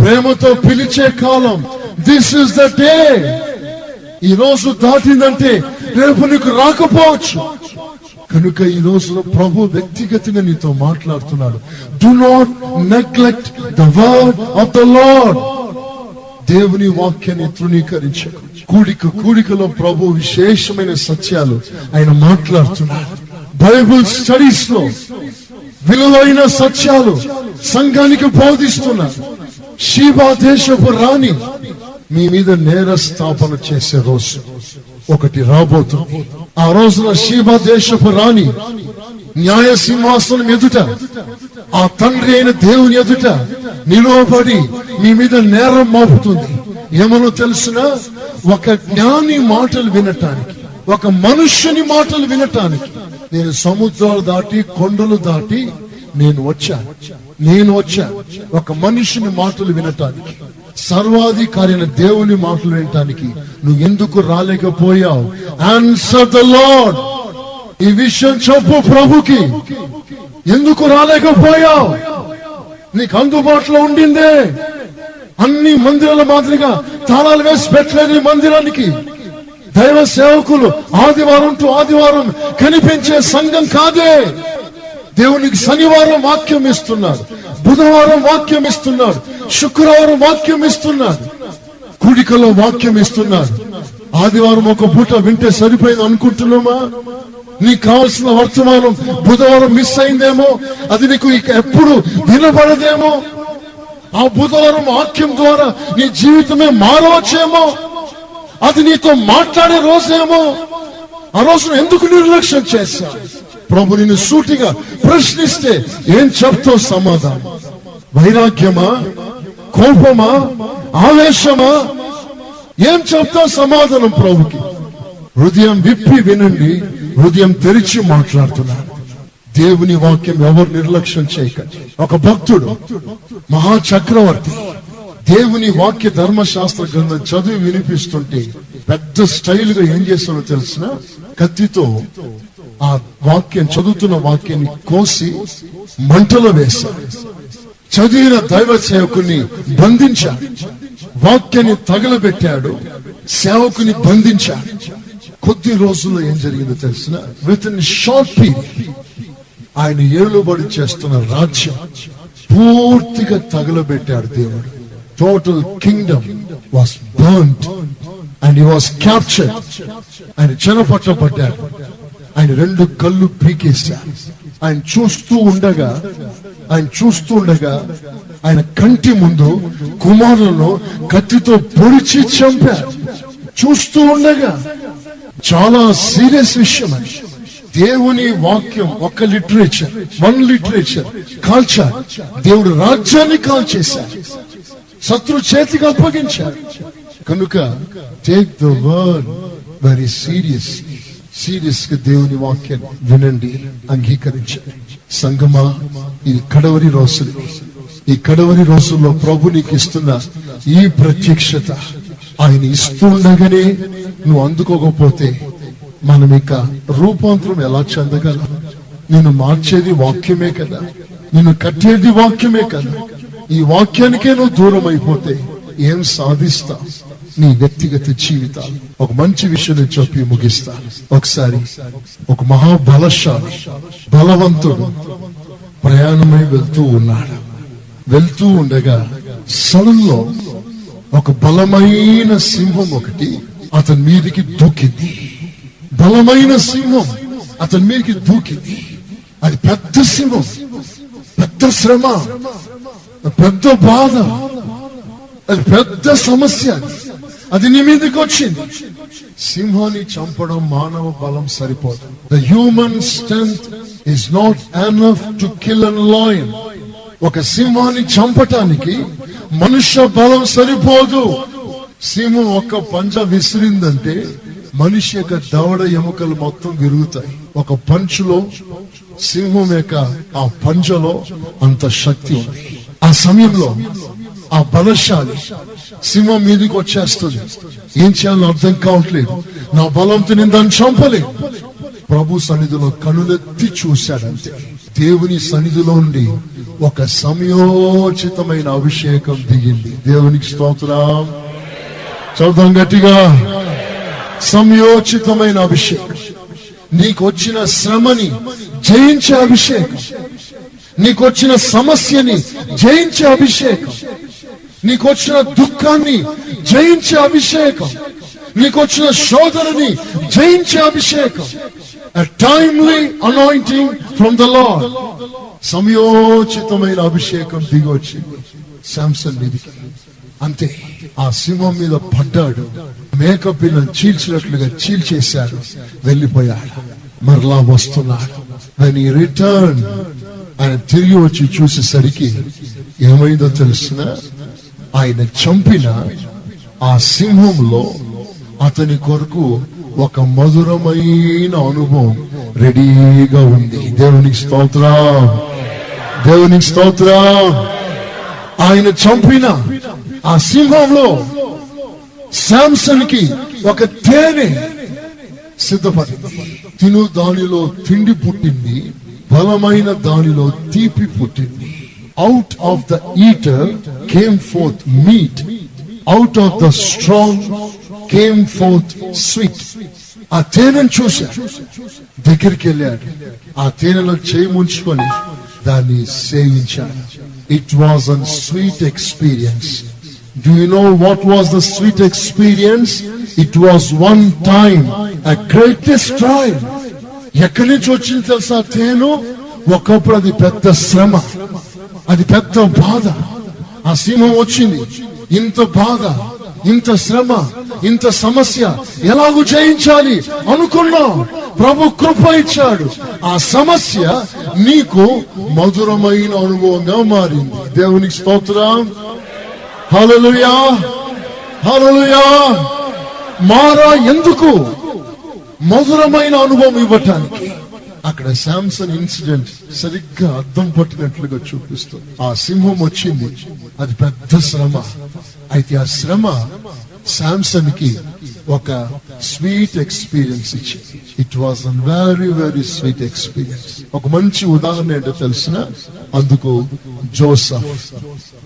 ప్రేమతో పిలిచే కాలం. దిస్ ఇస్ ద డే ఈ రోజు దాటిందంటే రేపు నీకు రాకపోవచ్చు. కనుక ఈ రోజులో ప్రభు వ్యక్తిగతంగా నీతో మాట్లాడుతున్నాడు. Do not neglect the word of the Lord దేవుని వాక్యాన్ని తృణీకరించ కూడిక కూడికలో ప్రభు విశేషమైన సత్యాలు ఆయన మాట్లాడుతున్నాడు. బైబుల్ స్టడీస్లో విలువైన సత్యాలు సంఘానికి బోధిస్తున్నారు షీబా దేశపు రాణి మీ మీద నేర స్థాపన చేసే రోజు. ఒకటి రాబోతుంది ఆ రోజున షీబా దేశపు రాణి న్యాయ సింహాసనం ఎదుట ఆ తండ్రి అయిన దేవుని ఎదుట నిలువబడి మీ మీద నేరం మోపుతుంది. ఏమనో తెలుసిన? ఒక జ్ఞాని మాటలు వినటానికి ఒక మనుష్యుని మాటలు వినటానికి నేను సముద్రాలు దాటి కొండలు దాటి నేను వచ్చాను నేను వచ్చా. ఒక మనిషిని మాటలు వినటానికి. సర్వాధికారిన దేవుని మాటలు వినటానికి నువ్వు ఎందుకు రాలేకపోయావు? ఆన్సర్ ద లార్డ్ ఈ విషయం చెప్పు ప్రభుకి. ఎందుకు రాలేకపోయావు? నీకు అందుబాటులో ఉండిందే. అన్ని మందిరాల మాదిరిగా తాళాలు వేసి పెట్టలేదు ఈ మందిరానికి దైవ సేవకులు ఆదివారం టు ఆదివారం కనిపించే సంఘం కాదే. దేవునికి శనివారం వాక్యం ఇస్తున్నాడు. బుధవారం వాక్యం ఇస్తున్నాడు. శుక్రవారం వాక్యం ఇస్తున్నాడు. కూడికలో వాక్యం ఇస్తున్నాడు. ఆదివారం ఒక పూట వింటే సరిపోయింది అనుకుంటున్నామా? నీకు కావాల్సిన వర్తమానం బుధవారం మిస్ అయిందేమో? అది నీకు ఇక ఎప్పుడు వినబడదేమో? ఆ బుధవారం వాక్యం ద్వారా నీ జీవితమే మారవచ్చేమో? అది నీతో మాట్లాడే రోజేమో? ఆ రోజున ఎందుకు నిర్లక్ష్యం చేశావు? ప్రభు నిన్ను సూటిగా ప్రశ్నిస్తే ఏం చెప్తావు సమాధానం? వైరాగ్యమా? కోపమా? ఆవేశమా? ఏం చెప్తావు సమాధానం ప్రభుకి? హృదయం విప్పి వినండి హృదయం తెరిచి మాట్లాడుతున్నాడు దేవుని వాక్యం ఎవరు నిర్లక్ష్యం చేయకండి ఒక భక్తుడు మహా చక్రవర్తి దేవుని వాక్య ధర్మశాస్త్ర గ్రంథం చదివి వినిపిస్తుంటే పెద్ద స్టైల్గా ఏం చేస్తాడో తెలిసిన? కత్తితో ఆ వాక్యం చదువుతున్న వాక్యాన్ని కోసి మంటలో వేశాడు చదివిన దైవ సేవకుని బంధించాడు వాక్యాన్ని తగలబెట్టాడు. సేవకుని బంధించాడు కొద్ది రోజుల్లో ఏం జరిగిందో తెలిసిన? విత్ ఇన్ షార్ట్ పీరియడ్ ఆయన ఏలుబడి చేస్తున్న రాజ్యం పూర్తిగా తగలబెట్టాడు దేవుడు. Total kingdom was burn and was capture ఆయన చెరపట్టబడ్డాడు ఆయన రెండు కళ్ళు పీకేశారు. ఆయన చూస్తూ ఉండగా ఆయన చూస్తూ ఉండగా ఆయన కంటి ముందు కుమారులను కత్తితో పొడిచి చంపారు. చూస్తూ ఉండగా చాలా సీరియస్ విషయం అది. దేవుని వాక్యం ఒక లిటరేచర్ వన్ లిటరేచర్ కాల్చారు. దేవుడు రాజ్యాన్ని కాల్చేశారు. శత్రు చేతికి అప్పగించారు. కనుక take the word very serious సీరియస్గా దేవుని వాక్యం వినండి అంగీకరించండి. సంగమా ఇది కడవరి రోజులు. ఈ కడవరి రోజుల్లో ప్రభు నీకు ఇస్తున్న ఈ ప్రత్యక్షత ఆయన ఇస్తుండగానే నువ్వు అందుకోకపోతే మనం ఇక రూపాంతరం ఎలా చెందగలం? నిన్ను మార్చేది వాక్యమే కదా. నిన్ను కట్టేది వాక్యమే కదా. ఈ వాక్యానికే నువ్వు దూరం అయిపోతే ఏం సాధిస్తా నీ వ్యక్తిగత జీవితాలు. ఒక మంచి విషయం నేను చెప్పి ముగిస్తాను. ఒకసారి ఒక మహాబలశాలి బలవంతుడు ప్రయాణమై వెళ్తూ ఉన్నాడు. వెళ్తూ ఉండగా సడన్లో ఒక బలమైన సింహం ఒకటి అతని మీదకి దూకింది. బలమైన సింహం అతని మీదకి దూకింది. అది పెద్ద సింహం పెద్ద శ్రమ పెద్ద బాధ అది పెద్ద సమస్య అది. అది నీ మీదకి వచ్చింది. సింహాన్ని చంపడం మానవ బలం సరిపోదు. The human strength is not enough to kill and lion ఒక సింహాన్ని చంపటానికి మనుష్య బలం సరిపోదు. సింహం ఒక్క పంజ విసిరిందంటే మనిషి యొక్క దవడ ఎముకలు మొత్తం విరుగుతాయి. ఒక పంచులో సింహం యొక్క ఆ పంజలో అంత శక్తి ఉంది. ఆ సమయంలో ఆ బలశాలి సింహం మీదకి వచ్చేస్తుంది. ఏం చేయాలో అర్థం కావట్లేదు. నా బలంతో నేను దాన్ని చంపలేదు ప్రభు సన్నిధిలో కనులెత్తి చూశాడంతే. దేవుని సన్నిధిలో ఉండి ఒక సమయోచితమైన అభిషేకం దిగింది. దేవునికి స్తోత్రం. చదువుదాం గట్టిగా. సమయోచితమైన అభిషేకం. నీకు వచ్చిన శ్రమని జయించే అభిషేకం. నీకు వచ్చిన సమస్యని జయించే అభిషేకం. నీకు వచ్చిన దుఃఖాన్ని జయించే అభిషేకం. నీకు వచ్చిన శోధనని జయించే అభిషేకం. Timely anointing from the Lord సమయోచితమైన అభిషేకం దిగొచ్చి శాంసన్ మీదికి. అంతే ఆ సింహం మీద పడ్డాడు. మేకప్ పిల్లలు చీల్చినట్లుగా చీల్చేశాడు. వెళ్ళిపోయాడు. మరలా వస్తున్నాడు. అని రిటర్న్ ఆయన తిరిగి వచ్చి చూసేసరికి ఏమైందో తెలుస్తున్నా? ఆయన చంపిన ఆ సింహంలో అతని కొరకు ఒక మధురమైన అనుభవం రెడీగా ఉంది. దేవునికి స్తోత్ర. దేవునికి స్తోత్ర. ఆయన చంపిన ఆ సింహంలో శాంసన్కి ఒక తేనె సిద్ధపడింది. తిను దానిలో తిండి పుట్టింది బలమైన దానిలో తీపి పుట్టింది. Out of the eater came forth meat out of the strong came forth sweet ఆ తేనెను చూశాడు దగ్గరికి వెళ్ళాడు ఆ తేనెలో చేయి ముంచుకొని దాన్ని సేవించాడు it was an sweet experience Do you know what was the sweet experience? It was one time, a greatest time. ఎక్కడి నుంచి వచ్చింది తెలుసా తేను ఒకప్పుడు అది పెద్ద శ్రమ అది పెద్ద బాధ. ఆ సింహం వచ్చింది. ఇంత బాధ ఇంత శ్రమ ఇంత సమస్య ఎలాగూ జయించాలి అనుకున్నాం. ప్రభు కృప ఇచ్చాడు. ఆ సమస్య నీకు మధురమైన అనుభవంగా మారింది. దేవునికి స్తోత్రం. హలలుయా హలలుయా మారా ఎందుకు? మధురమైన అనుభవం ఇవ్వటానికి. అక్కడ శాంసన్ ఇన్సిడెంట్ సరిగ్గా అర్థం పట్టినట్లుగా చూపిస్తుంది. ఆ సింహం వచ్చింది. అది పెద్ద శ్రమ. అయితే ఆ శ్రమ శాంసన్కి ఒక స్వీట్ ఎక్స్పీరియన్స్ ఇచ్చింది. It was an very very sweet experience ఒక మంచి ఉదాహరణ ఏంటో తెలిసిన? అందుకు జోసఫ్.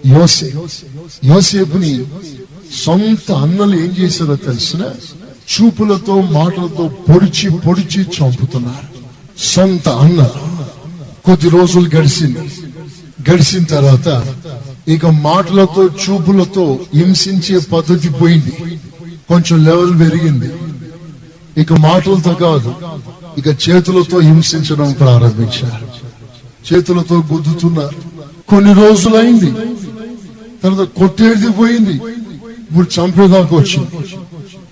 యోసే యోసేపుని సొంత అన్నలు ఏం చేశారో తెలిసిన? చూపులతో మాటలతో పొడిచి పొడిచి చంపుతున్నారు. సొంత అన్న కొద్ది రోజులు గడిచింది. గడిచిన తర్వాత ఇక మాటలతో చూపులతో హింసించే పద్ధతి పోయింది. కొంచెం లెవెల్ పెరిగింది. ఇక మాటలతో కాదు ఇక చేతులతో హింసించడం ప్రారంభించారు. చేతులతో గుద్దుతున్నారు కొన్ని రోజులైంది. తర్వాత కొట్టేది పోయింది. ఇప్పుడు చంపేదాకా వచ్చింది.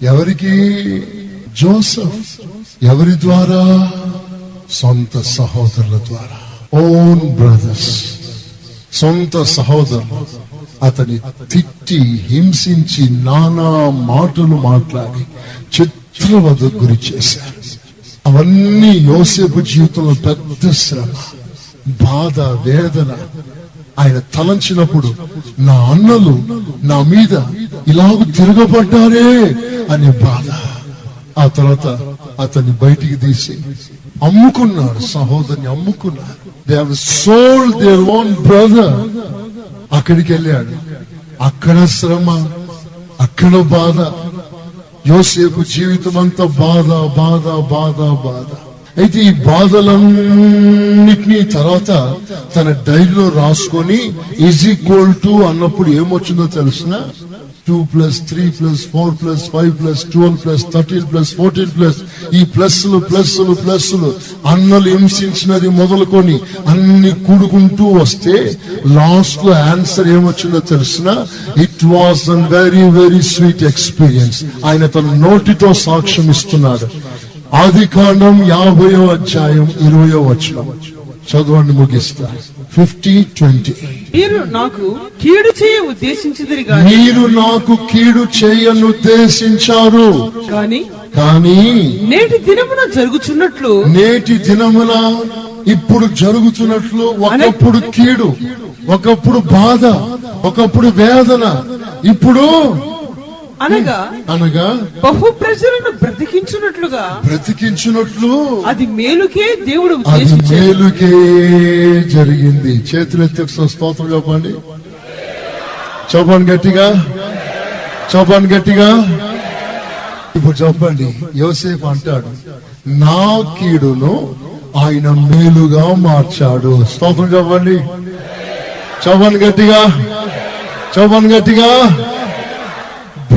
ఎవరికి? జోసఫ్. ఎవరి ద్వారా? సొంత సహోదరుల ద్వారా. ఓన్ బ్రదర్స్ సొంత సహోదరులు. అతని తిట్టి హింసించి నానా మాటలు మాట్లాడి చిత్రవద గురి చేశారు. అవన్నీ యోసేపు జీవితంలో పెద్ద శ్రమ బాధ వేదన. ఆయన తలంచినప్పుడు నా అన్నలు నా మీద ఇలాగ తిరగబడ్డారే అనే బాధ. ఆ తర్వాత అతన్ని బయటికి తీసి అమ్ముకున్నాడు సహోదరిని అమ్ముకున్నాడు they have sold their own brother అక్కడికి వెళ్ళాడు అక్కడ శ్రమ అక్కడ బాధ యోసేపు జీవితం అంతా బాధ బాధ బాధ బాధ అయితే ఈ బాధలన్నిటినీ తర్వాత తన డైరీలో రాసుకొని ఈజ్ ఈక్వల్ టు అన్నప్పుడు ఏమొచ్చిందో తెలిసిన? Two plus three plus four plus five plus twelve plus thirteen plus fourteen plus ఈ ప్లస్లు ప్లస్లు ప్లస్లు అన్నలు హింసించినది మొదలుకొని అన్ని కూడుకుంటూ వస్తే లాస్ట్లో ఆన్సర్ ఏమొచ్చిందో తెలిసిన? It was an very very sweet experience ఆయన తన నోటితో సాక్ష్యం ఇస్తున్నాడు ఆది కాండం యాభయో అధ్యాయం ఇరవయో వచనం. చదవండి ముగిస్తా. ఫిఫ్టీ ట్వంటీ మీరు నాకు కీడు చేయ మీరు నాకు కీడు చేయను ఉద్దేశించారు. కానీ కానీ నేటి దినమున జరుగుచున్నట్లు నేటి దినమున ఇప్పుడు జరుగుతున్నట్లు ఒకప్పుడు కీడు ఒకప్పుడు బాధ ఒకప్పుడు వేదన ఇప్పుడు అనగా అనగా బహు ప్రజలను బ్రతికించున్నట్లుగా బ్రతికించినట్లు అది మేలుకే దేవుడు అది మేలుకే జరిగింది. చేతులు ఎత్తి స్తోత్రం చెప్పండి. చెప్పండి గట్టిగా. చెప్పండి గట్టిగా. ఇప్పుడు చెప్పండి. యోసేపు అంటాడు నా కీడును ఆయన మేలుగా మార్చాడు. స్తోత్రం చెప్పండి. చెప్పండి గట్టిగా. చెప్పండి గట్టిగా.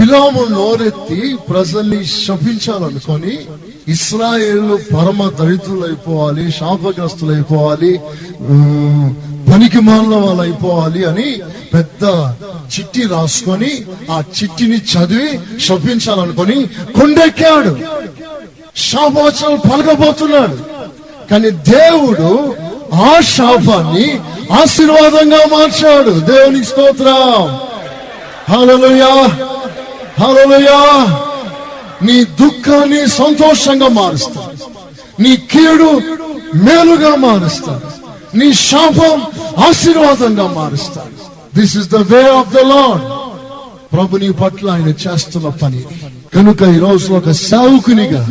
బిలాము నోరెత్తి ప్రజల్ని శపించాలనుకొని ఇస్రాయేల్ పరమ దళితులైపోవాలి శాపగ్రస్తులైపోవాలి పనికి మాలిన వాళ్ళు అయిపోవాలి అని పెద్ద చిట్టి రాసుకొని ఆ చిట్టిని చదివి శపించాలనుకొని కొండెక్కాడు. శాపవచనం పలకబోతున్నాడు. కానీ దేవుడు ఆ శాపాన్ని ఆశీర్వాదంగా మార్చాడు. దేవునికి స్తోత్రం. హల్లెలూయా. హలోయా నీ దుఃఖాన్ని సంతోషంగా మారుస్తా. నీ కీడు మేలుగా మారుస్తా. నీ శాపం ఆశీర్వాదంగా మారుస్తా. This is the way of the Lord ప్రభు నీ పట్ల ఆయన చేస్తున్న పని. కనుక ఈ రోజు ఒక సావుకునిగా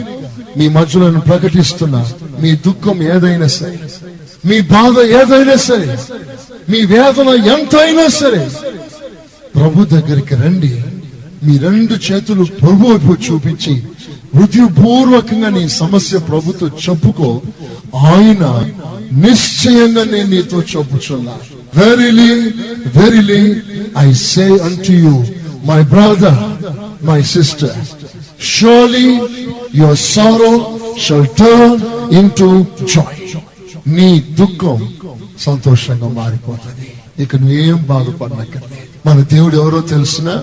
మీ మధ్యలో ప్రకటిస్తున్నా మీ దుఃఖం ఏదైనా సరే మీ బాధ ఏదైనా సరే మీ వేదన ఎంతైనా సరే ప్రభు దగ్గరికి రండి. మీ రెండు చేతులు ప్రభు వైపు చూపించి హృదయపూర్వకంగా నీ సమస్య ప్రభుతో చెప్పుకో. ఆయన నిశ్చయంగా నేను నీతో చెప్పుచున్నా. Verily verily I say unto you my brother my sister surely your sorrow shall turn in joy నీ దుఃఖం సంతోషంగా మారిపోతుంది. ఇక నువ్వేం బాధపడనక్కర్లేదు. మన దేవుడు ఎవరో తెలిసినా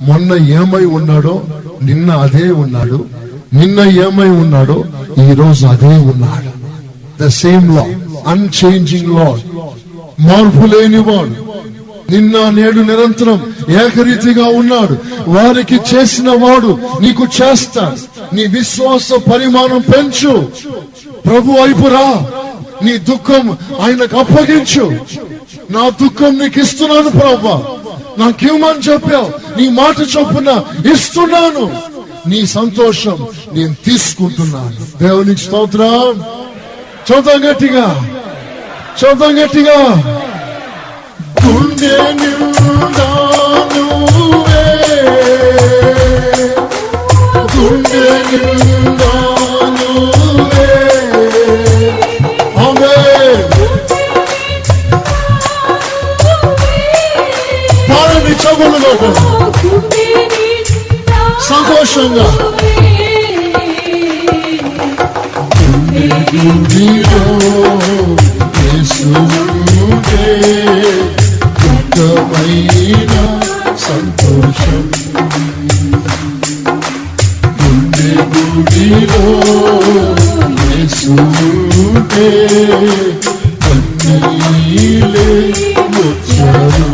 మొన్న ఏమై ఉన్నాడో నిన్న అదే ఉన్నాడు నిన్న ఏమై ఉన్నాడో ఈ రోజు అదే ఉన్నాడు. ద సేమ్ లా అన్చేంజింగ్ లా మార్పు లేనివాడు నిన్న నేడు నిరంతరం ఏకరీతిగా ఉన్నాడు. వారికి చేసిన వాడు నీకు చేస్తా. నీ విశ్వాస పరిమాణం పెంచు. ప్రభు వైపురా నీ దుఃఖం ఆయనకు అప్పగించు. నా దుఃఖం నీకు ఇస్తున్నాను ప్రభా. నాకేమని చెప్పావు? నీ మాట చొప్పున ఇస్తున్నాను. నీ సంతోషం నేను తీసుకుంటున్నాను. దేవునికి స్తోత్రం. చూద్దాం గట్టిగా. చూద్దాం గట్టిగా. గుండె నిండా చెవులు సంతోషంగా నీలో యేసువుకే దుఃఖమైన సంతోషం గుండె గుడిలో యేసువుకే కన్నీలే ముచ్చరు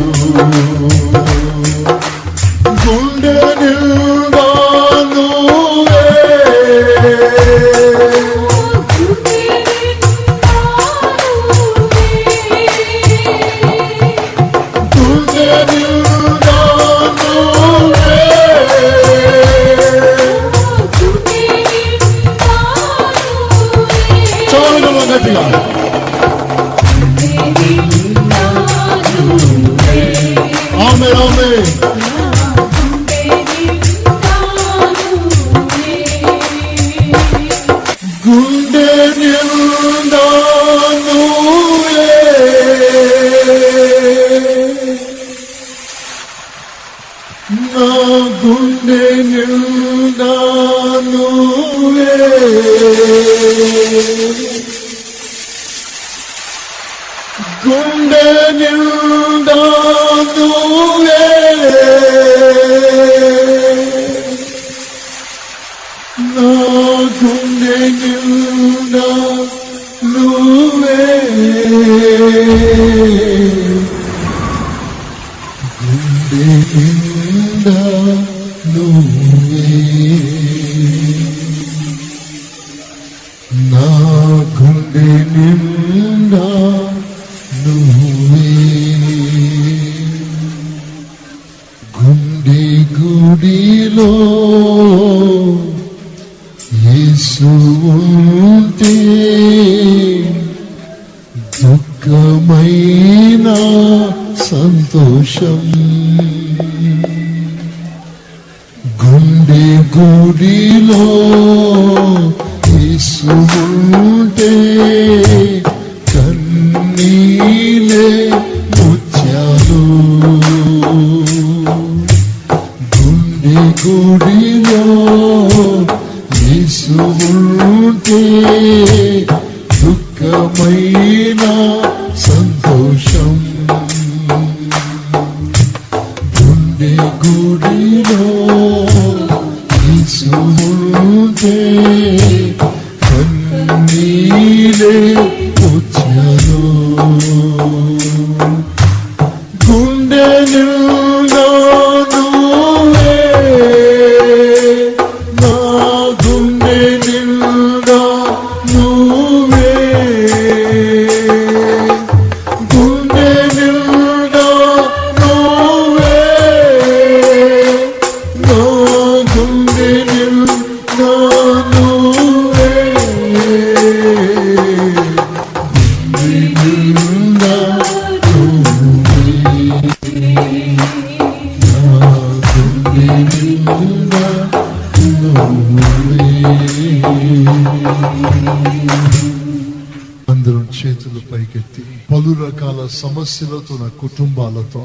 సమస్యలతో నా కుటుంబాలతో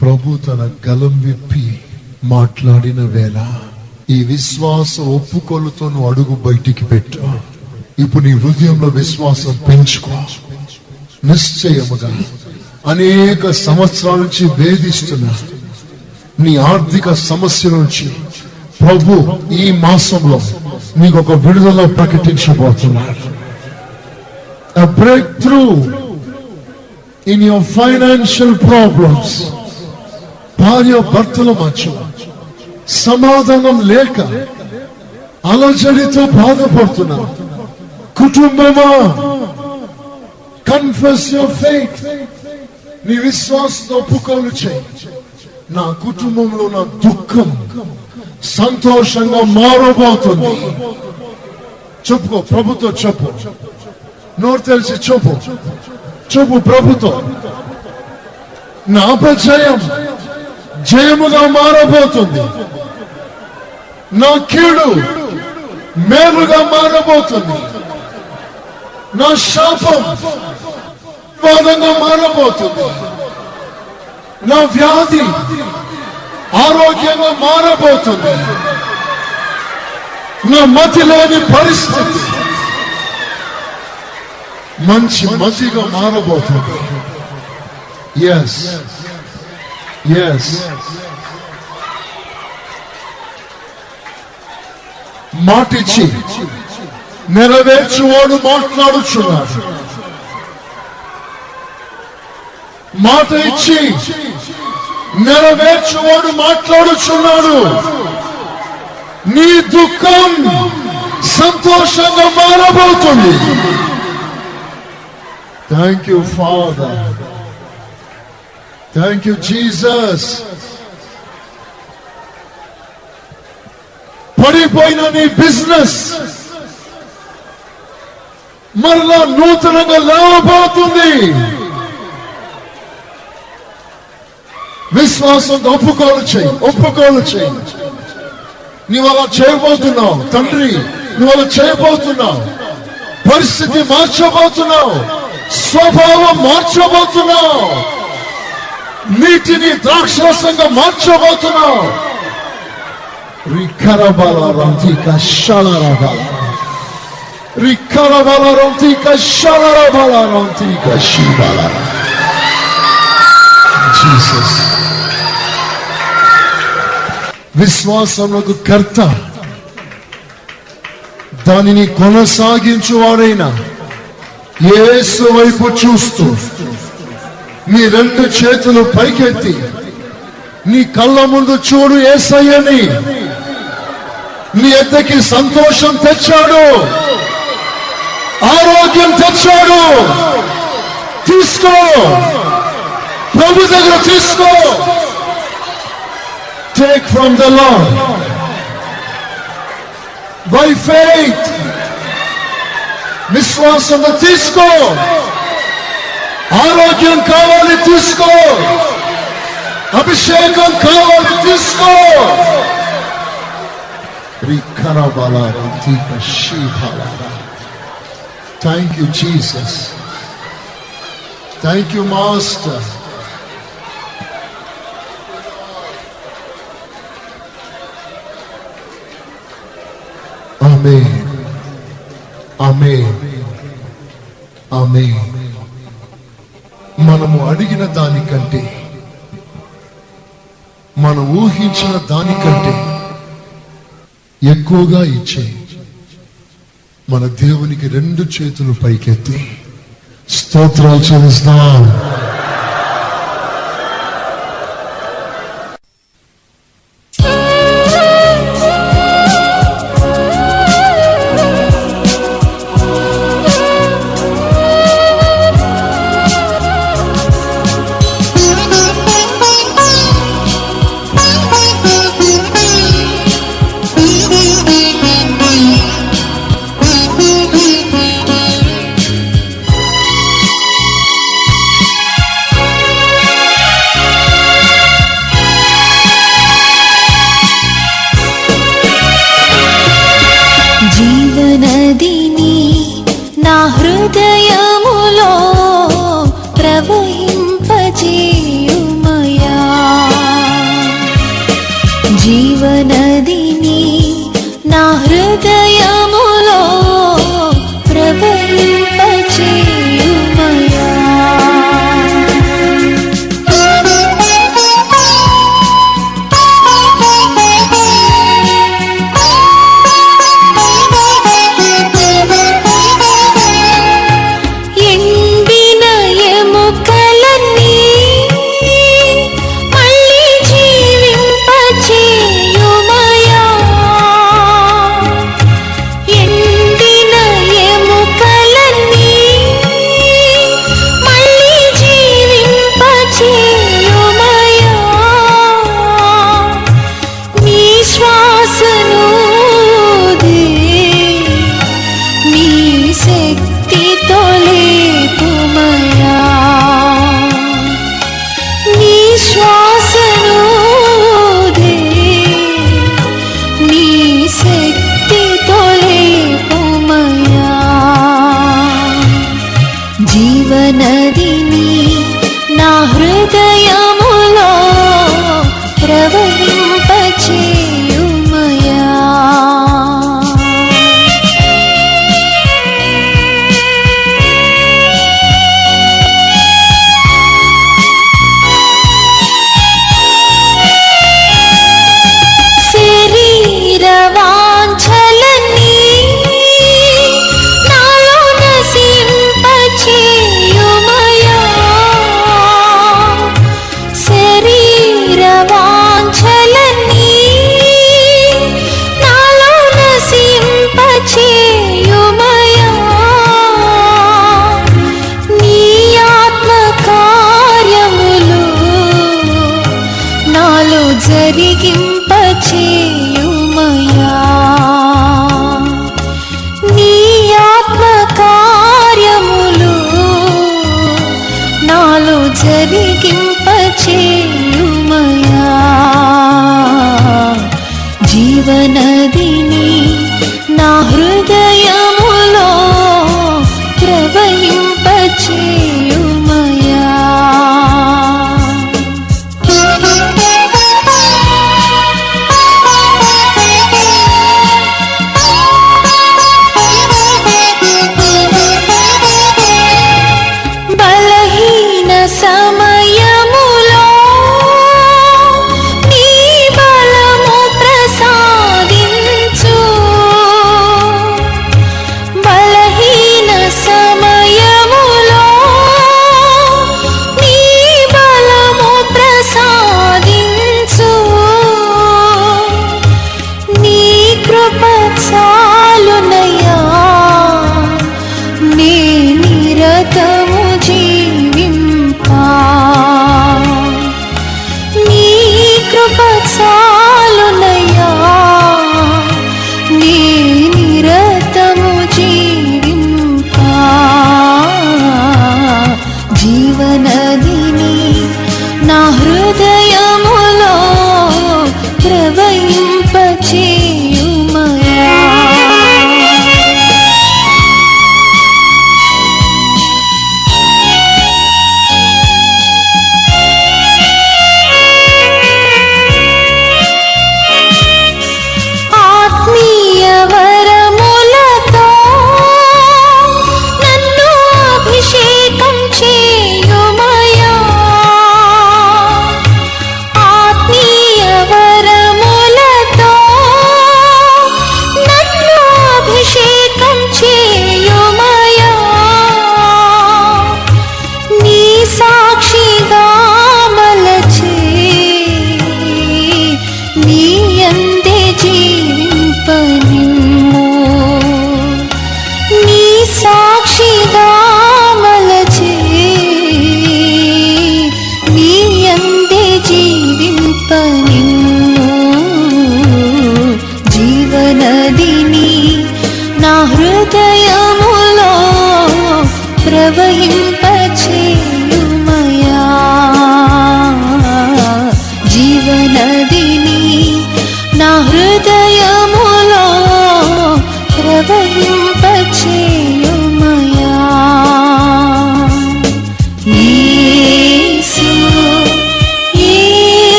ప్రభు తన గలం విప్పి మాట్లాడిన వేళ ఈ విశ్వాస ఒప్పుకోలుతో నువ్వు అడుగు బయటికి పెట్టు. ఇప్పుడు నీ హృదయంలో విశ్వాసం పెంచుకో. నిశ్చయముగా అనేక సంవత్సరాల నుంచి వేధిస్తున్నా నీ ఆర్థిక సమస్య నుంచి ప్రభు ఈ మాసంలో నీకు ఒక విడుదల ప్రకటించబోతున్నాడు breakthrough in your financial problems భార్య భర్తల మధ్య సమాధానం లేక అలజడితో బాధపడుతున్నా కుటుంబమా కన్ఫెస్ యువర్ ఫెయిత్ నీ విశ్వాసంతో ఒప్పుకోలు చేయి నా కుటుంబంలో నా దుఃఖం సంతోషంగా మారబోతుంది చెప్పుకో ప్రభుత్వం చెప్పు నోరు తెలిసి చెప్పు చూపు ప్రభుత్వం. నా అపజయం జయముగా మారబోతుంది. నా కీడు మేలుగా మారబోతుంది. నా శాపం వాదంగా మారబోతుంది. నా వ్యాధి ఆరోగ్యంగా మారబోతుంది. నా మతి లేని పరిస్థితి మంచి మతిగా మారబోతుంది ఎస్ ఎస్ మాటిచ్చి నెరవేర్చువాడు మాట్లాడుచున్నాడు మాట ఇచ్చి నెరవేర్చువాడు మాట్లాడుచున్నాడు నీ దుఃఖం సంతోషంగా మారబోతుంది thank you Father thank you Jesus పడిపోయిన నీ బిజినెస్ మరలా నూతనంగా లేవబోతుంది విశ్వాసంతో ఒప్పుకోలు చేయి ఒప్పుకోలు చేయి నువ్వు అలా చేయబోతున్నావు తండ్రి నువ్వు అలా చేయబోతున్నావు పరిస్థితి మార్చబోతున్నావు స్వభావం మార్చబోతున్నావు నీటిని ద్రాక్షరసంగా మార్చబోతున్నావు రికరబల రంతిక శళరబల Rikarabalantika shalarabalantika shibala. Jesus. విశ్వాసములకు కర్త దానిని కొనసాగించువాడైన యేసు వైపు చూస్తూ మీ రెండు చేతులు పైకెత్తి నీ కళ్ళ ముందు చూడు ఏసయ్యని. నీ ఎద్దకి సంతోషం తెచ్చాడు ఆరోగ్యం తెచ్చాడు. తీసుకో ప్రభు దగ్గర తీసుకో. Take from the Lord by faith విశ్వాసంతో తీసుకో ఆరోగ్యం కావాలి తీసుకో అభిషేకం కావాలి తీసుకో రిఖరబల రంతిక శీభల thank you Jesus thank you master ఆమె ఆమె ఆమె మనము అడిగిన దానికంటే మనం ఊహించిన దానికంటే ఎక్కువగా ఇచ్చే మన దేవునికి రెండు చేతులు పైకెత్తి స్తోత్రాలు చేస్తాం